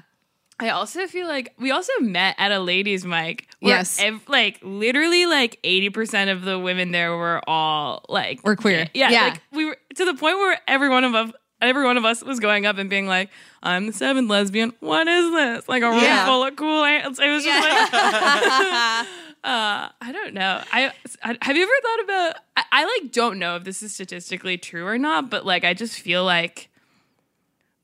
I also feel like we also met at a ladies' mic. where Yes. ev- like literally, like eighty percent of the women there were all like Were queer. Yeah, Yeah. Like we were to the point where every one of us, every one of us was going up and being like, "I'm the seventh lesbian. What is this?" Like a room Yeah. full of cool ants. It was just like, uh, I don't know. I, I have you ever thought about? I, I like don't know if this is statistically true or not, but like I just feel like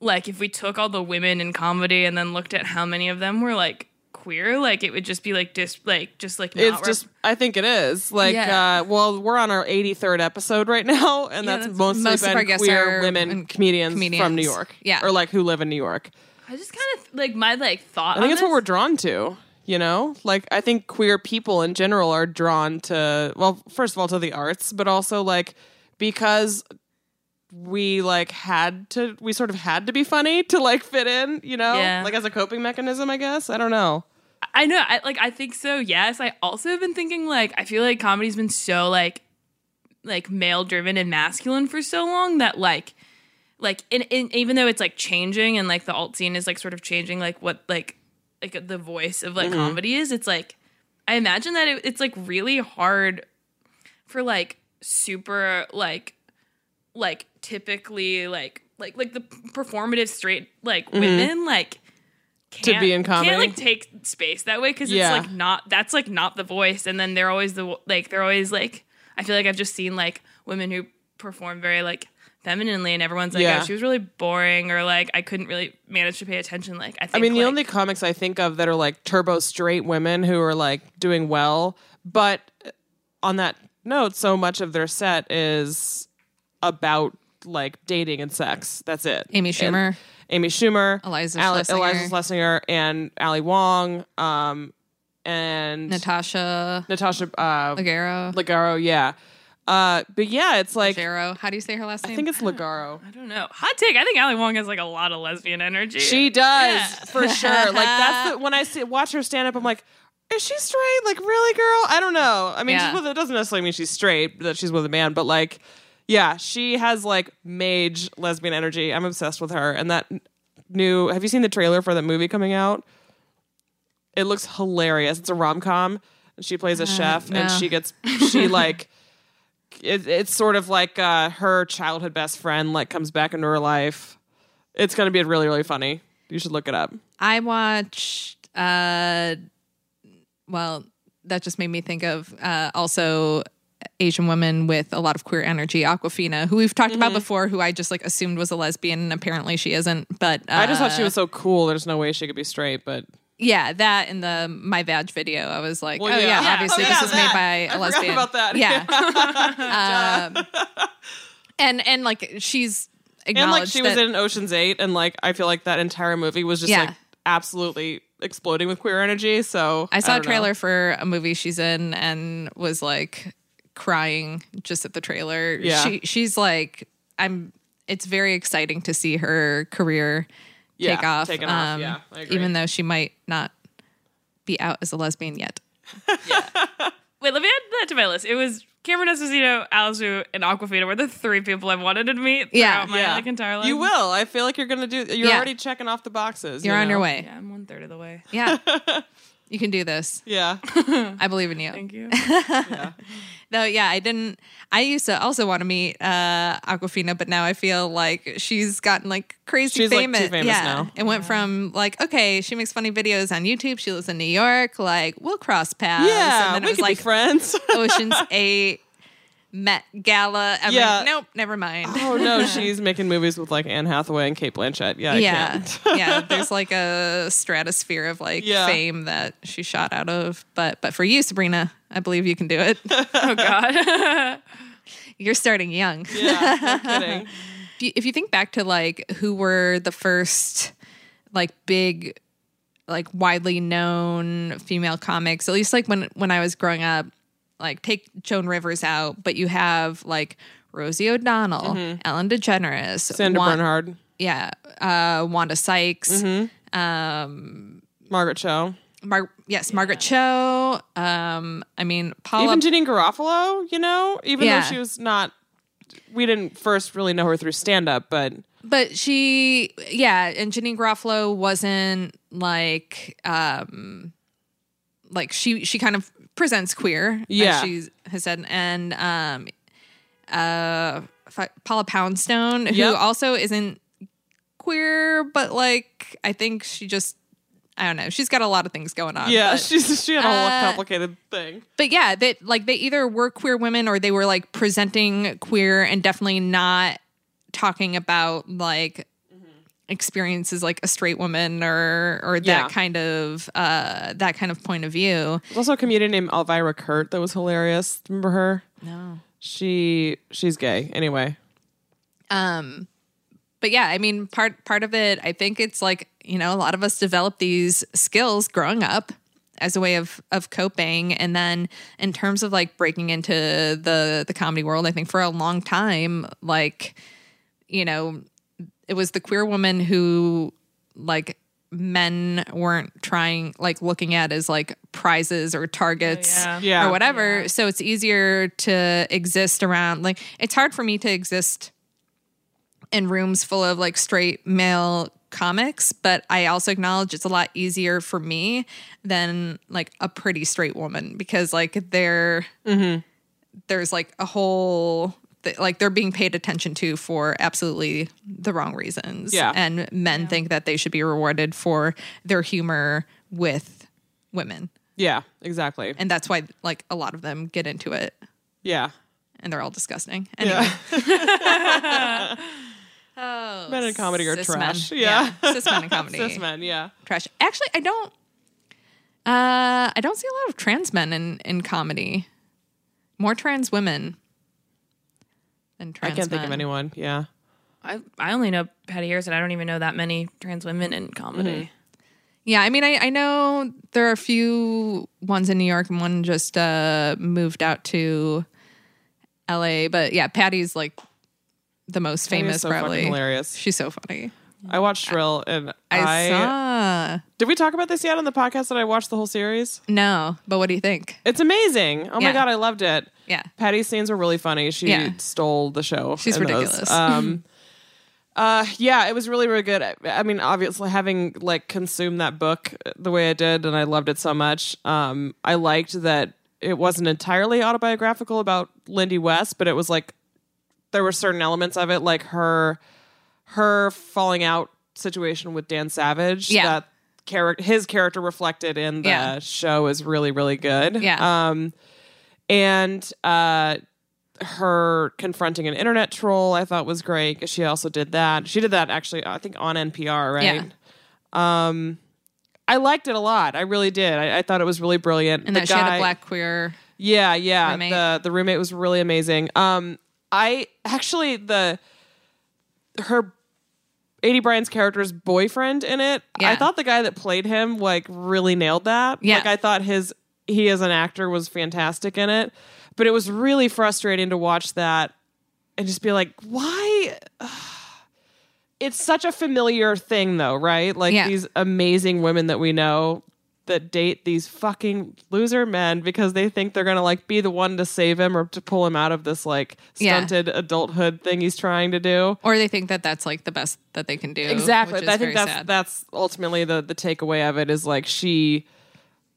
like if we took all the women in comedy and then looked at how many of them were like queer, like it would just be like dis like just like It's rep- just, I think it is. Like, Yeah. uh, well, we're on our 83rd episode right now, and Yeah, that's, that's- mostly most been queer women in- comedians, from New. York. Yeah. Or like who live in New York. I just kind of like my like thought. I think it's what we're drawn to. You know, like I think queer people in general are drawn to well, first of all to the arts, but also like because we like had to we sort of had to be funny to like fit in, you know? Yeah. Like as a coping mechanism, I guess. I don't know. I know, I like I think so. Yes, I also have been thinking like I feel like comedy's been so like like male driven and masculine for so long that like like in, in even though it's like changing and like the alt scene is like sort of changing like what like like the voice of like mm-hmm. comedy is it's like I imagine that it, it's like really hard for like super like like typically like like like the performative straight like mm-hmm. women like To can't, be in comedy? can't like take space that way because Yeah. it's like not that's like not the voice and then they're always the like they're always like I feel like I've just seen like women who perform very like femininely and everyone's like oh, Yeah. oh she was really boring or like I couldn't really manage to pay attention like I think I mean, the like, only comics I think of that are like turbo straight women who are like doing well, but uh, on that note, so much of their set is about like dating and sex. That's it. Amy And Schumer. Amy Schumer, Iliza Ali- Shlesinger. Iliza Shlesinger, and Ali Wong, um, and Natasha Natasha uh. Leggero. Yeah, uh, but yeah, it's like Leggero. How do you say her last name? I think it's Leggero. I don't know hot take I think Ali Wong has like a lot of lesbian energy She does for sure. Like that's the, when I see watch her stand up, I'm like, is she straight? Like really, girl? I don't know. I mean, Yeah. with, it doesn't necessarily mean she's straight that she's with a man, but like, yeah, she has like mage lesbian energy. I'm obsessed with her. And that new. Have you seen the trailer for that movie coming out? It looks hilarious. It's a rom com. She plays a chef, and she gets she like. It, it's sort of like uh, her childhood best friend like comes back into her life. It's gonna be really really funny. You should look it up. I watched. Uh, well, that just made me think of uh, also Asian woman with a lot of queer energy, Awkwafina, who we've talked about Mm-hmm. before, who I just like assumed was a lesbian, and apparently she isn't. But uh, I just thought she was so cool. There's no way she could be straight, but yeah, that in the My Vag video, I was like, Well, oh yeah. yeah, Yeah. obviously Oh, this yeah, was that. made by I a lesbian. about that. Yeah. um, and and like she's and like she was in Ocean's Eight, and like I feel like that entire movie was just like absolutely exploding with queer energy. So I saw a don't know. trailer for a movie she's in and was like crying just at the trailer. Yeah. She she's like I'm it's very exciting to see her career Yeah, take off. taking off. Um, yeah, I agree. even though she might not be out as a lesbian yet. yeah. wait let me add that to my list it was Cameron Esposito Alice Wu, and Awkwafina were the three people I wanted to meet Yeah. throughout my like entire life You will. I feel like you're gonna do. You're Yeah. already checking off the boxes. You're you on your way. yeah I'm one third of the way Yeah. you can do this. Yeah. I believe in you. thank you Though, yeah, I didn't. I used to also want to meet uh, Awkwafina, but now I feel like she's gotten like crazy She's, like, too famous. famous yeah, now. it went from like okay, she makes funny videos on YouTube. She lives in New York. Like we'll cross paths. Yeah. and then we it was could like be friends. Ocean's Eight, Met Gala. I'm Yeah. like, nope, never mind. oh no, she's making movies with like Anne Hathaway and Cate Blanchett. Yeah. I yeah, can't. yeah. There's like a stratosphere of like Yeah. fame that she shot out of. But but for you, Sabrina, I believe you can do it. oh god You're starting young. yeah. No kidding. if you, if you think back to like who were the first like big like widely known female comics at least like when when i was growing up like take joan rivers out but you have like rosie o'donnell mm-hmm. ellen degeneres Sandra Wan- Bernhard, yeah uh wanda sykes mm-hmm. um, Margaret Cho, Mar- yes margaret cho um i mean paula even Janeane Garofalo. You know, even Yeah. though she was not. We didn't first really know her through stand up, but but she yeah and janeane garofalo wasn't like um like she she kind of presents queer Yeah. as she has said and um uh paula poundstone who Yep. also isn't queer but like i think she just i don't know she's got a lot of things going on yeah, but- she's she had a whole uh, complicated thing. but yeah, that like they either were queer women or they were like presenting queer and definitely not talking about like experiences like a straight woman or or that Yeah. kind of uh that kind of point of view. There's also a comedian named Elvira Kurt that was hilarious. Remember her? No. She she's gay. Anyway. Um but yeah, I mean part part of it I think it's like, you know, a lot of us develop these skills growing up as a way of of coping and then in terms of like breaking into the the comedy world, I think for a long time like you know, it was the queer woman who like men weren't trying like looking at as like prizes or targets oh, yeah. Yeah. or whatever so it's easier to exist around like it's hard for me to exist in rooms full of like straight male comics but i also acknowledge it's a lot easier for me than like a pretty straight woman because like they're mm-hmm. there's like a whole th- like they're being paid attention to for absolutely the wrong reasons. Yeah. and men think that they should be rewarded for their humor with women. Yeah, exactly. and that's why like a lot of them get into it. Yeah. and they're all disgusting. Anyway oh Men in comedy are trash. men. Yeah. cis men in comedy Cis men, yeah. trash actually i don't uh i don't see a lot of trans men in in comedy more trans women than I can't think of anyone. Yeah. I I only know Patti Harrison. I don't even know that many trans women in comedy. Yeah, I mean, I, I know there are a few ones in New York and one just uh, moved out to LA. But yeah, Patti's like the most famous, so probably. hilarious. She's so funny. I watched Shrill and I, I, saw. Did we talk about this yet on the podcast that I watched the whole series? No, but what do you think? It's amazing. Oh my god, I loved it. Yeah. Patti's scenes were really funny. She Yeah. stole the show. She's ridiculous. Um, uh, yeah, it was really, really good. I, I mean, obviously, having like consumed that book the way I did, and I loved it so much. Um, I liked that it wasn't entirely autobiographical about Lindy West, but it was like there were certain elements of it, like her her falling out situation with Dan Savage. Yeah. that character, his character reflected in the Yeah. show is really, really good. Yeah. Um, and uh, her confronting an internet troll, I thought was great. 'cause She also did that. She did that actually, I think, on NPR, right? Yeah. Um, I liked it a lot. I really did. I, I thought it was really brilliant. And The that she had guy- a black queer. yeah, yeah. roommate. The the roommate was really amazing. Um, I actually the her. Aidy Bryant's character's boyfriend in it. I thought the guy that played him like really nailed that. Yeah. Like I thought his he as an actor was fantastic in it. But it was really frustrating to watch that and just be like, why it's such a familiar thing though, right? Like Yeah. these amazing women that we know that date these fucking loser men because they think they're gonna like be the one to save him or to pull him out of this like Yeah. stunted adulthood thing he's trying to do. Or they think that that's like the best that they can do. Exactly. which is I think that's sad. that's ultimately the the takeaway of it is like she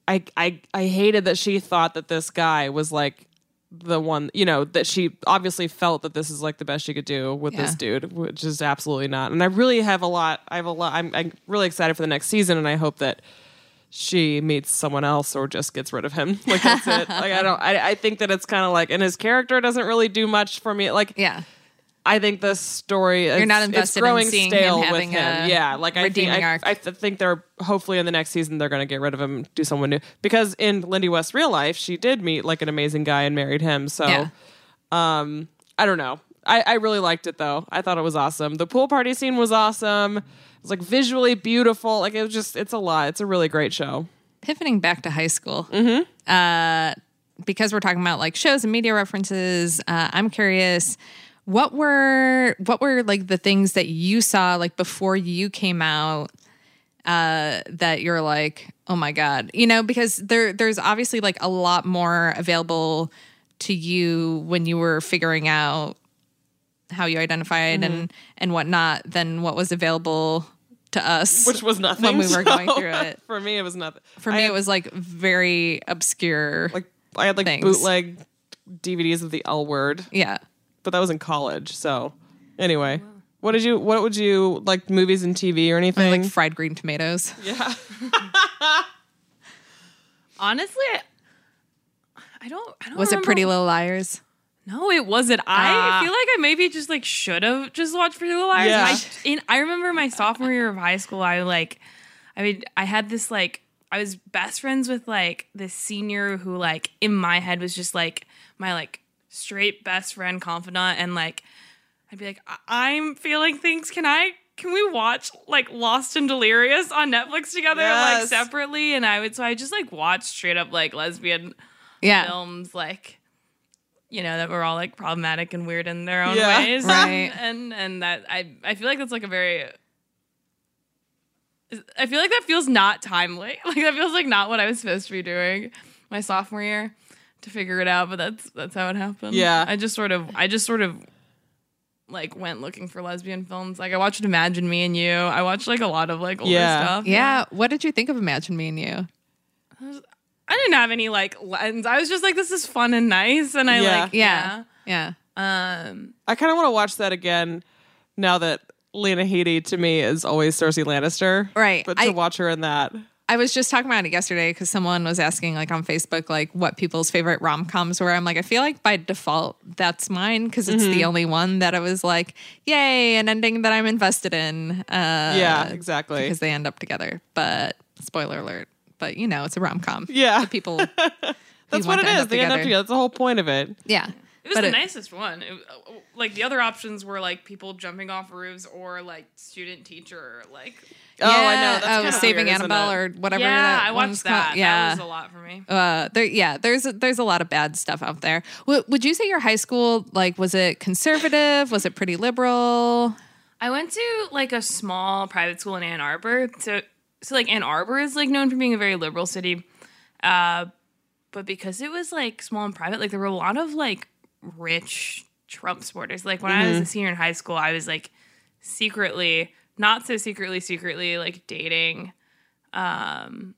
I I I hated that she thought that this guy was like the one, you know, that she obviously felt that this is like the best she could do with this dude, which is absolutely not. And I really have a lot I have a lot I'm I'm really excited for the next season and I hope that she meets someone else or just gets rid of him. Like that's it. Like I don't I I think that it's kind of like and his character doesn't really do much for me. Like yeah. I think the story You're not it's- invested it's growing in seeing stale him with him. yeah, like I think I, arc. I th- think they're hopefully in the next season they're going to get rid of him, do someone new. Because in Lindy West's real life, she did meet like an amazing guy and married him. So Yeah. um, I don't know. I, I really liked it though. I thought it was awesome. The pool party scene was awesome. It was like visually beautiful. Like it was just it's a lot. It's a really great show. pivoting back to high school, uh, because we're talking about like shows and media references, uh, I'm curious what were what were like the things that you saw like before you came out uh, that you're like, oh my god, you know, because there there's obviously like a lot more available to you when you were figuring out how you identified and mm-hmm. and whatnot than what was available to us Which was nothing when we were so going through it. For me, it was nothing. For I me, had- it was like very obscure. like I had like things. bootleg DVDs of the L Word. yeah. but that was in college. So anyway, oh, what did you? What would you like? Movies and TV or anything? Like fried green tomatoes. yeah, Honestly, I- I don't. I don't. Was it Pretty Little Liars? No, it wasn't. I Ah. feel like I maybe just like should have just watched Pretty Little Liars. Yeah. I, in, I remember my sophomore year of high school. I like, I mean, I had this like, I was best friends with like this senior who like in my head was just like my like straight best friend confidant, and like I'd be like, I- I'm feeling things. Can I? Can we watch like Lost and Delirious on Netflix together, like separately? And I would, so I just like watched straight up like lesbian Yeah. films like you know that were all like problematic and weird in their own Yeah. ways Right. and and that i i feel like that's like a very i feel like that feels not timely like that feels like not what i was supposed to be doing my sophomore year to figure it out but that's that's how it happened Yeah. i just sort of i just sort of like went looking for lesbian films like i watched imagine me and you i watched like a lot of like older Yeah. stuff Yeah. What did you think of Imagine Me and You? I didn't have any like lens i was just like this is fun and nice and i Yeah. like Yeah. Yeah. yeah. um I kind of want to watch that again now that Lena Headey to me is always Cersei Lannister. Right. But to I- watch her in that. I was just talking about it yesterday because someone was asking, like on Facebook, like what people's favorite rom coms were. I'm like, I feel like by default that's mine because it's the only one that I was like, yay, an ending that I'm invested in. Uh, yeah, exactly. because they end up together. But spoiler alert. But you know, it's a rom com. Yeah. people. That's what it is. They end up together. That's the whole point of it. Yeah, It was But the it- nicest one. It, uh, like the other options were like people jumping off roofs or like student teacher. Like Oh, I know. Yeah, That's oh, Saving weird, Annabelle or whatever. yeah, that I one's watched called. that. Yeah, that was a lot for me. uh there yeah there's there's a lot of bad stuff out there w- would you say your high school like was it conservative was it pretty liberal I went to like a small private school in Ann Arbor. So so like Ann Arbor is like known for being a very liberal city. Uh but because it was like small and private, like there were a lot of like rich Trump supporters. Like when I was a senior in high school, I was like secretly, not so secretly, secretly like dating um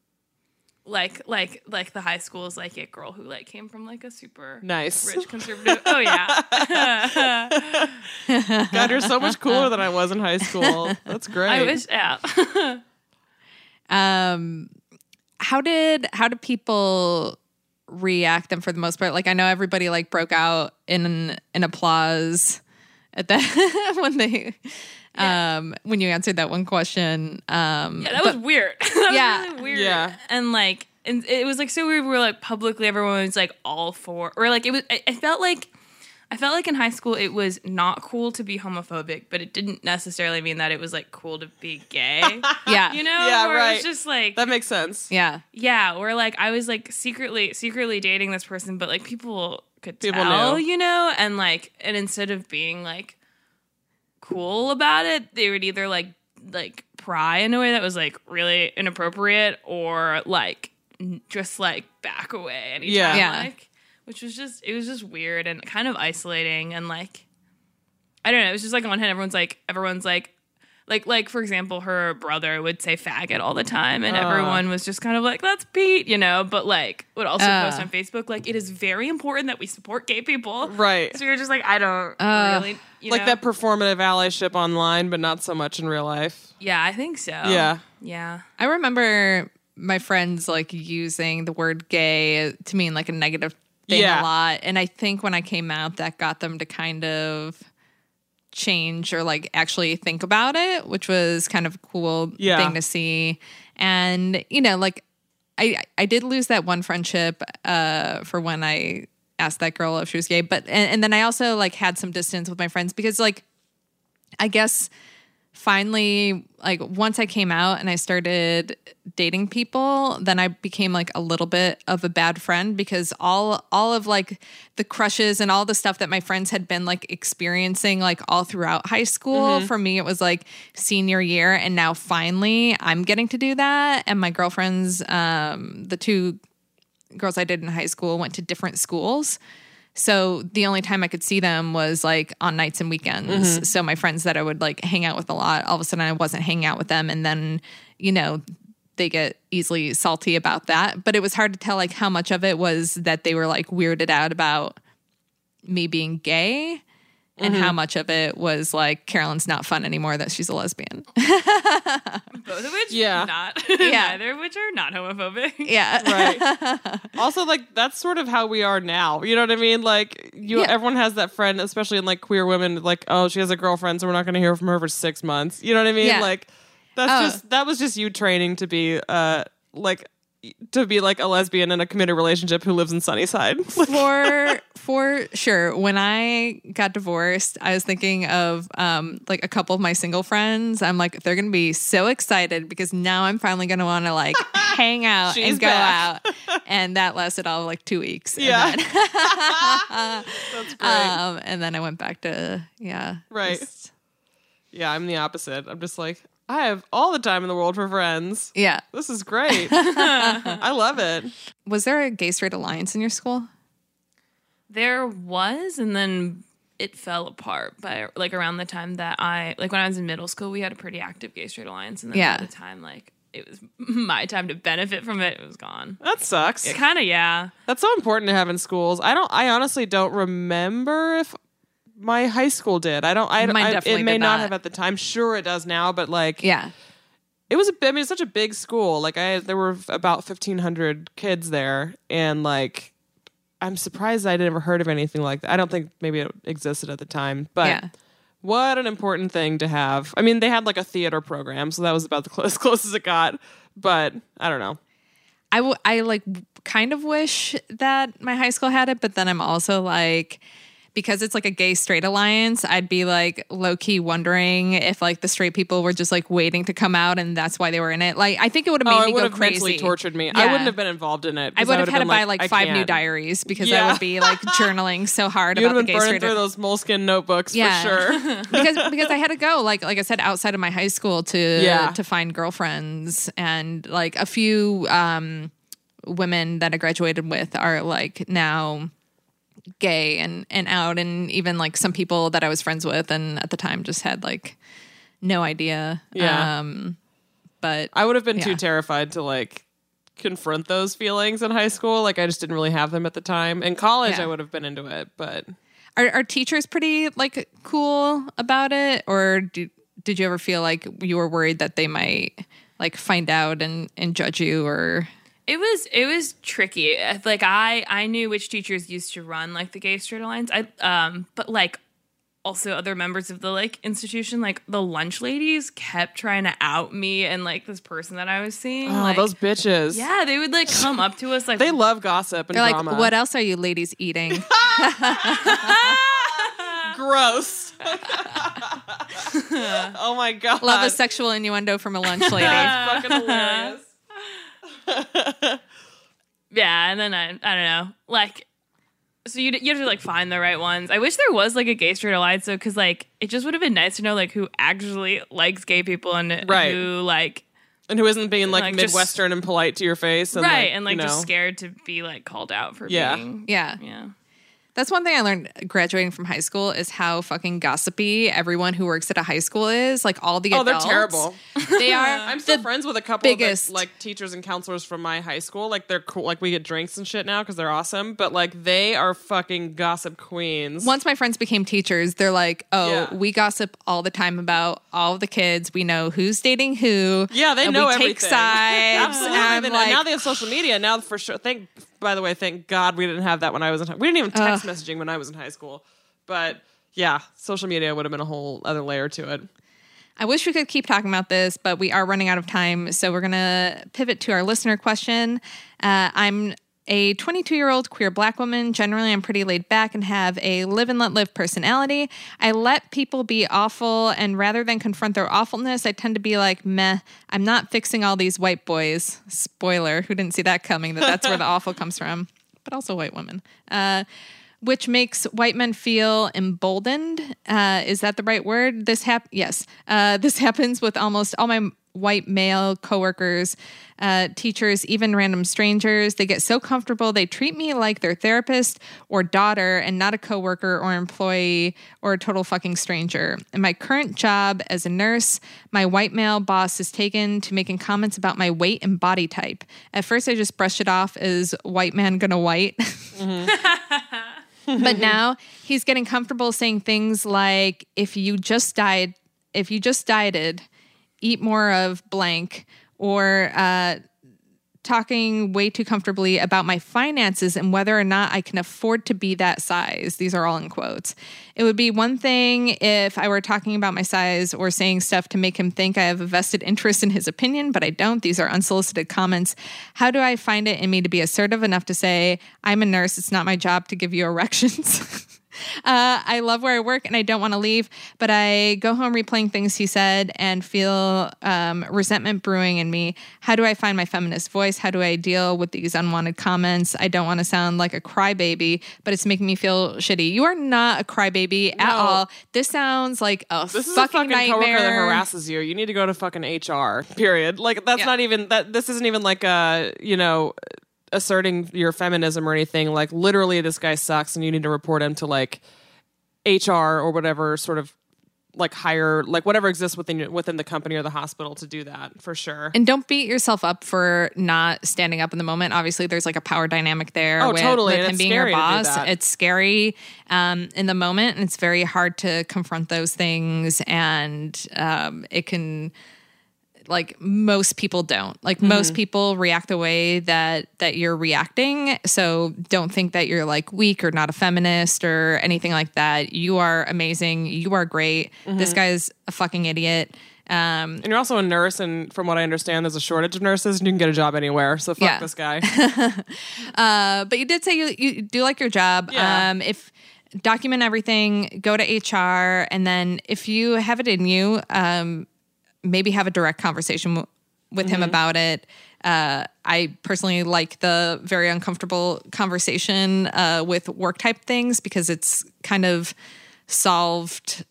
like like like the high school's like a girl who like came from like a super Nice. rich conservative. Oh yeah. God, you're so much cooler than I was in high school. That's great. I wish yeah. um how did how did people react and for the most part like i know everybody like broke out in in applause at that when they um when you answered that one question um Yeah, that was weird. that was Yeah. really weird. Yeah. and like, and it was like so weird. We were like publicly, everyone was like all for, or like it was. I, I felt like, I felt like in high school it was not cool to be homophobic, but it didn't necessarily mean that it was like cool to be gay. yeah you know? Yeah, Where It right. was just like. that makes sense. yeah yeah, or like I was like secretly secretly dating this person, but like people could People tell, knew. you know, and like and instead of being like cool about it, they would either like like pry in a way that was like really inappropriate or like just like back away anytime Yeah. Yeah. like which was just it was just weird and kind of isolating and like I don't know, it was just like on one hand everyone's like everyone's like like like for example, her brother would say faggot all the time and everyone was just kind of like, That's Pete, you know, but like would also Uh. post on Facebook like it is very important that we support gay people. Right. So you're just like, I don't Uh. really you like know? that performative allyship online, but not so much in real life. Yeah, I think so. Yeah. Yeah. I remember my friends like using the word gay to mean like a negative thing Yeah. a lot. And I think when I came out, that got them to kind of change or like actually think about it, which was kind of a cool Yeah. thing to see. And, you know, like I I did lose that one friendship uh for when I asked that girl if she was gay. But and, and then I also like had some distance with my friends because like I guess finally like once I came out and I started dating people, then I became like a little bit of a bad friend because all all of like the crushes and all the stuff that my friends had been like experiencing like all throughout high school for me it was like senior year. And now finally I'm getting to do that. And my girlfriends um the two girls I did in high school went to different schools. So the only time I could see them was like on nights and weekends. Mm-hmm. So my friends that I would like hang out with a lot, all of a sudden I wasn't hanging out with them. And then, you know, they get easily salty about that. But it was hard to tell like how much of it was that they were like weirded out about me being gay and Mm-hmm. how much of it was like Carolyn's not fun anymore that she's a lesbian. Both of which, Yeah. not. Yeah. Neither of which are not homophobic. yeah. right also like that's sort of how we are now you know what i mean like you Yeah. everyone has that friend especially in like queer women like oh she has a girlfriend so we're not going to hear from her for six months you know what i mean Yeah. like that's Oh. just that was just you training to be uh like to be like a lesbian in a committed relationship who lives in sunnyside. For for sure. When i got divorced i was thinking of um like a couple of my single friends. I'm like they're gonna be so excited because now i'm finally gonna want to like hang out She's and go back. out. And that lasted all like two weeks. And Yeah. then, that's great. Um and then i went back to yeah Right. just- yeah i'm the opposite. I'm just like i have all the time in the world for friends yeah this is great i love it was there a gay straight alliance in your school There was, and then it fell apart. By like around the time that I like when I was in middle school, we had a pretty active gay straight alliance, and then Yeah. by the time like it was my time to benefit from it, it was gone. that sucks Kind of, yeah. That's so important to have in schools. I don't. I honestly don't remember if my high school did. I don't. I, Mine I definitely it may did not have at the time. Sure, it does now, but like, yeah it was. A, I mean, it's such a big school. Like, I there were about fifteen hundred kids there, and like, I'm surprised I'd never heard of anything like that. I don't think maybe it existed at the time, but. yeah What an important thing to have. I mean, they had like a theater program, so that was about the close, as close as it got. But I don't know. I, w- I like kind of wish that my high school had it, but then I'm also like, because it's like a gay straight alliance, I'd be like low key wondering if like the straight people were just like waiting to come out and that's why they were in it. Like, I think it would have made Oh, me it go have crazy. mentally tortured me. I wouldn't have been involved in it. I would have had to buy like, like five new diaries because Yeah. I would be like journaling so hard have about the gay burning straight through those Moleskine notebooks Yeah. for sure. because because I had to go like like I said outside of my high school to Yeah. to find girlfriends and like a few um women that I graduated with are like now gay and and out and even like some people that I was friends with and at the time just had like no idea Yeah. um but I would have been too terrified to like confront those feelings in high school. Like I just didn't really have them at the time. In college, Yeah. I would have been into it, but are are teachers pretty like cool about it or do, did you ever feel like you were worried that they might like find out and and judge you or It was it was tricky. Like I I knew which teachers used to run like the gay straight alliance. I um but like also other members of the like institution like the lunch ladies kept trying to out me and like this person that I was seeing. oh, like, those bitches. yeah, they would like come up to us like They love gossip and They're like, what else are you ladies eating? Gross. oh my god. Love a sexual innuendo from a lunch lady. That's fucking hilarious. yeah, and then I I don't know like. So you you have to like find the right ones. I wish there was like a gay straight alliance so because like it just would have been nice to know like who actually likes gay people and Right. who like And who isn't being like, Like, just- Midwestern and polite to your face. And, right like, and like you know. just scared to be like called out for Yeah. being Yeah. yeah That's one thing I learned graduating from high school is how fucking gossipy everyone who works at a high school is. Like all the Oh, they're terrible. They are. I'm still the- friends with a couple biggest- of the, like teachers and counselors from my high school. Like they're cool. Like we get drinks and shit now because they're awesome. But like they are fucking gossip queens. Once my friends became teachers, they're like, "Oh, Yeah. we gossip all the time about all the kids. We know who's dating who. yeah, they and know we everything. take sides. Absolutely. And I'm They know- like, now they have social media. Now for sure. Thank. By the way, thank God we didn't have that when I was in. High, we didn't even text messaging when I was in high school. But yeah, social media would have been a whole other layer to it. I wish we could keep talking about this, but we are running out of time. So we're going to pivot to our listener question. Uh, I'm a 22 year old queer black woman. Generally, I'm pretty laid back and have a live and let live personality. I let people be awful, and rather than confront their awfulness, I tend to be like, meh, I'm not fixing all these white boys. Spoiler, who didn't see that coming, that that's where the awful comes from, but also white women. Uh, which makes white men feel emboldened. Uh, is that the right word? This hap- yes. Uh, this happens with almost all my white male coworkers, uh, teachers, even random strangers. They get so comfortable they treat me like their therapist or daughter, and not a coworker or employee or a total fucking stranger. In my current job as a nurse, my white male boss is taken to making comments about my weight and body type. At first, I just brushed it off as white man gonna white. but now he's getting comfortable saying things like, if you just died, if you just dieted, eat more of blank, or uh, talking way too comfortably about my finances and whether or not I can afford to be that size. These are all in quotes. It would be one thing if I were talking about my size or saying stuff to make him think I have a vested interest in his opinion, but I don't. These are unsolicited comments. How do I find it in me to be assertive enough to say, I'm a nurse, it's not my job to give you erections? Uh, I love where I work and I don't want to leave, but I go home replaying things he said and feel um, resentment brewing in me. How do I find my feminist voice? How do I deal with these unwanted comments? I don't want to sound like a crybaby, but it's making me feel shitty. You are not a crybaby at all. This sounds like a This is fucking a fucking coworker nightmare. that harasses you. You need to go to fucking HR. Period. Like that's Yeah. not even that. This isn't even like a you know asserting your feminism or anything. Like literally, this guy sucks, and you need to report him to like HR or whatever sort of like higher like whatever exists within within the company or the hospital to do that for sure. And don't beat yourself up for not standing up in the moment. Obviously, there's like a power dynamic there. Oh, with, totally. With And him being your scary to do boss, it's scary um, in the moment, and it's very hard to confront those things. And um, it can, like, most people don't. Like, Mm-hmm. most people react the way that that you're reacting. So don't think that you're like weak or not a feminist or anything like that. You are amazing. You are great. Mm-hmm. This guy's a fucking idiot. Um, And you're also a nurse, and from what I understand, there's a shortage of nurses, and you can get a job anywhere. So fuck Yeah. this guy. Uh, but you did say you, you do like your job. Yeah. Um, if document everything, go to HR, and then if you have it in you, um, maybe have a direct conversation w- with him about it. Uh, I personally like the very uncomfortable conversation uh, with work type things because it's kind of solved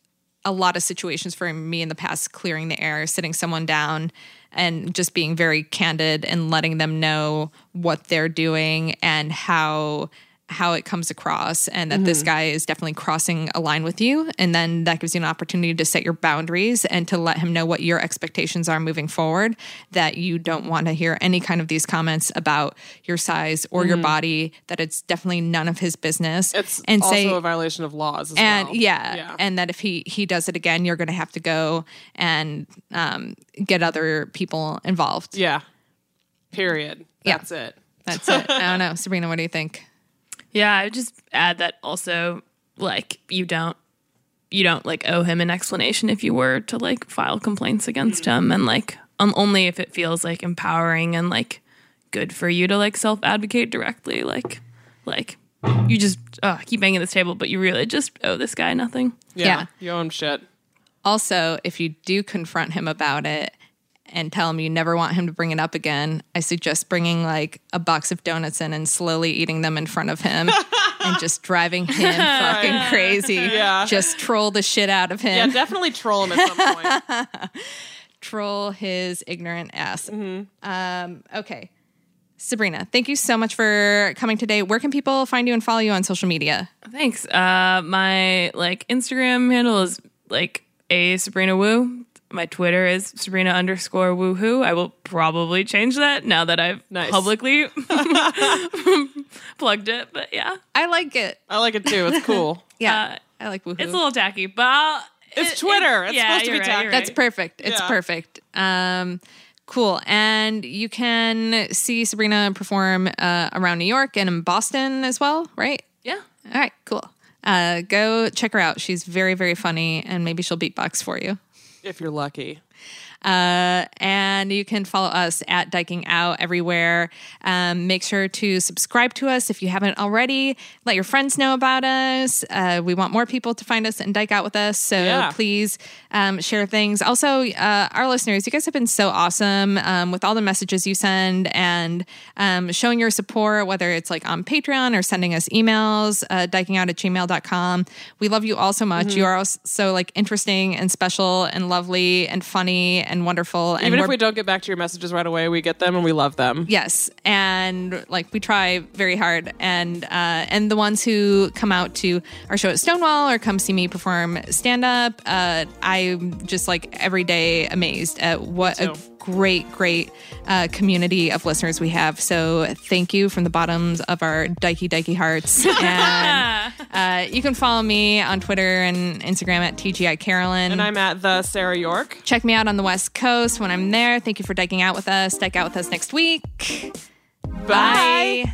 a lot of situations for me in the past clearing the air sitting someone down and just being very candid and letting them know what they're doing and how how it comes across and that this guy is definitely crossing a line with you and then that gives you an opportunity to set your boundaries and to let him know what your expectations are moving forward that you don't want to hear any kind of these comments about your size or your body that it's definitely none of his business It's and also say a violation of laws as and well. yeah, yeah. and that if he he does it again you're going to have to go and um, get other people involved yeah. Period. Yeah. That's it. that's it i don't know sabrina what do you think Yeah, I would just add that also like you don't you don't like owe him an explanation if you were to like file complaints against him and like um, only if it feels like empowering and like good for you to like self advocate directly like like you just uh, keep banging this table but you really just owe this guy nothing. Yeah. Yeah. You own shit. also if you do confront him about it and tell him you never want him to bring it up again i suggest bringing like a box of donuts in and slowly eating them in front of him and just driving him fucking crazy Yeah. just troll the shit out of him. Yeah, definitely troll him at some point. troll his ignorant ass. Mm-hmm. Um, okay. Sabrina, thank you so much for coming today. Where can people find you and follow you on social media? Thanks. Uh my like Instagram handle is like a Sabrina Wu. My Twitter is Sabrina underscore woohoo. I will probably change that now that I've Nice. publicly plugged it. But yeah, I like it. I like it too. It's cool. Yeah, I like woohoo. it's a little tacky, but I'll, It's it- Twitter. it- It's yeah, supposed to be right, tacky. you're That's perfect. It's Yeah. perfect. Um, cool. And you can see Sabrina perform uh, around New York and in Boston as well, right? Yeah. All right, cool. Uh, go check her out. She's very, very funny, and maybe she'll beatbox for you. If you're lucky. Uh, and you can follow us at Dyking Out everywhere. Um, make sure to subscribe to us if you haven't already. Let your friends know about us. Uh, we want more people to find us and Dyke Out with us. So Yeah. please um, share things. Also, uh, our listeners, you guys have been so awesome um, with all the messages you send and um, showing your support, whether it's like on Patreon or sending us emails, uh, dykingout at gmail.com. We love you all so much. Mm-hmm. You are so like interesting and special and lovely and funny and wonderful. And Even if we're- don't get back to your messages right away, we get them and we love them. Yes, and like we try very hard, and uh, and the ones who come out to our show at Stonewall or come see me perform stand up, uh, I'm just like every day amazed at what a. great, great uh, community of listeners we have. So thank you from the bottoms of our dikey dikey hearts, and Uh, you can follow me on Twitter and Instagram at TGI Carolyn. And I'm at the Sarah York. Check me out on the West Coast when I'm there. Thank you for dyking out with us. Dyke out with us next week. Bye. Bye.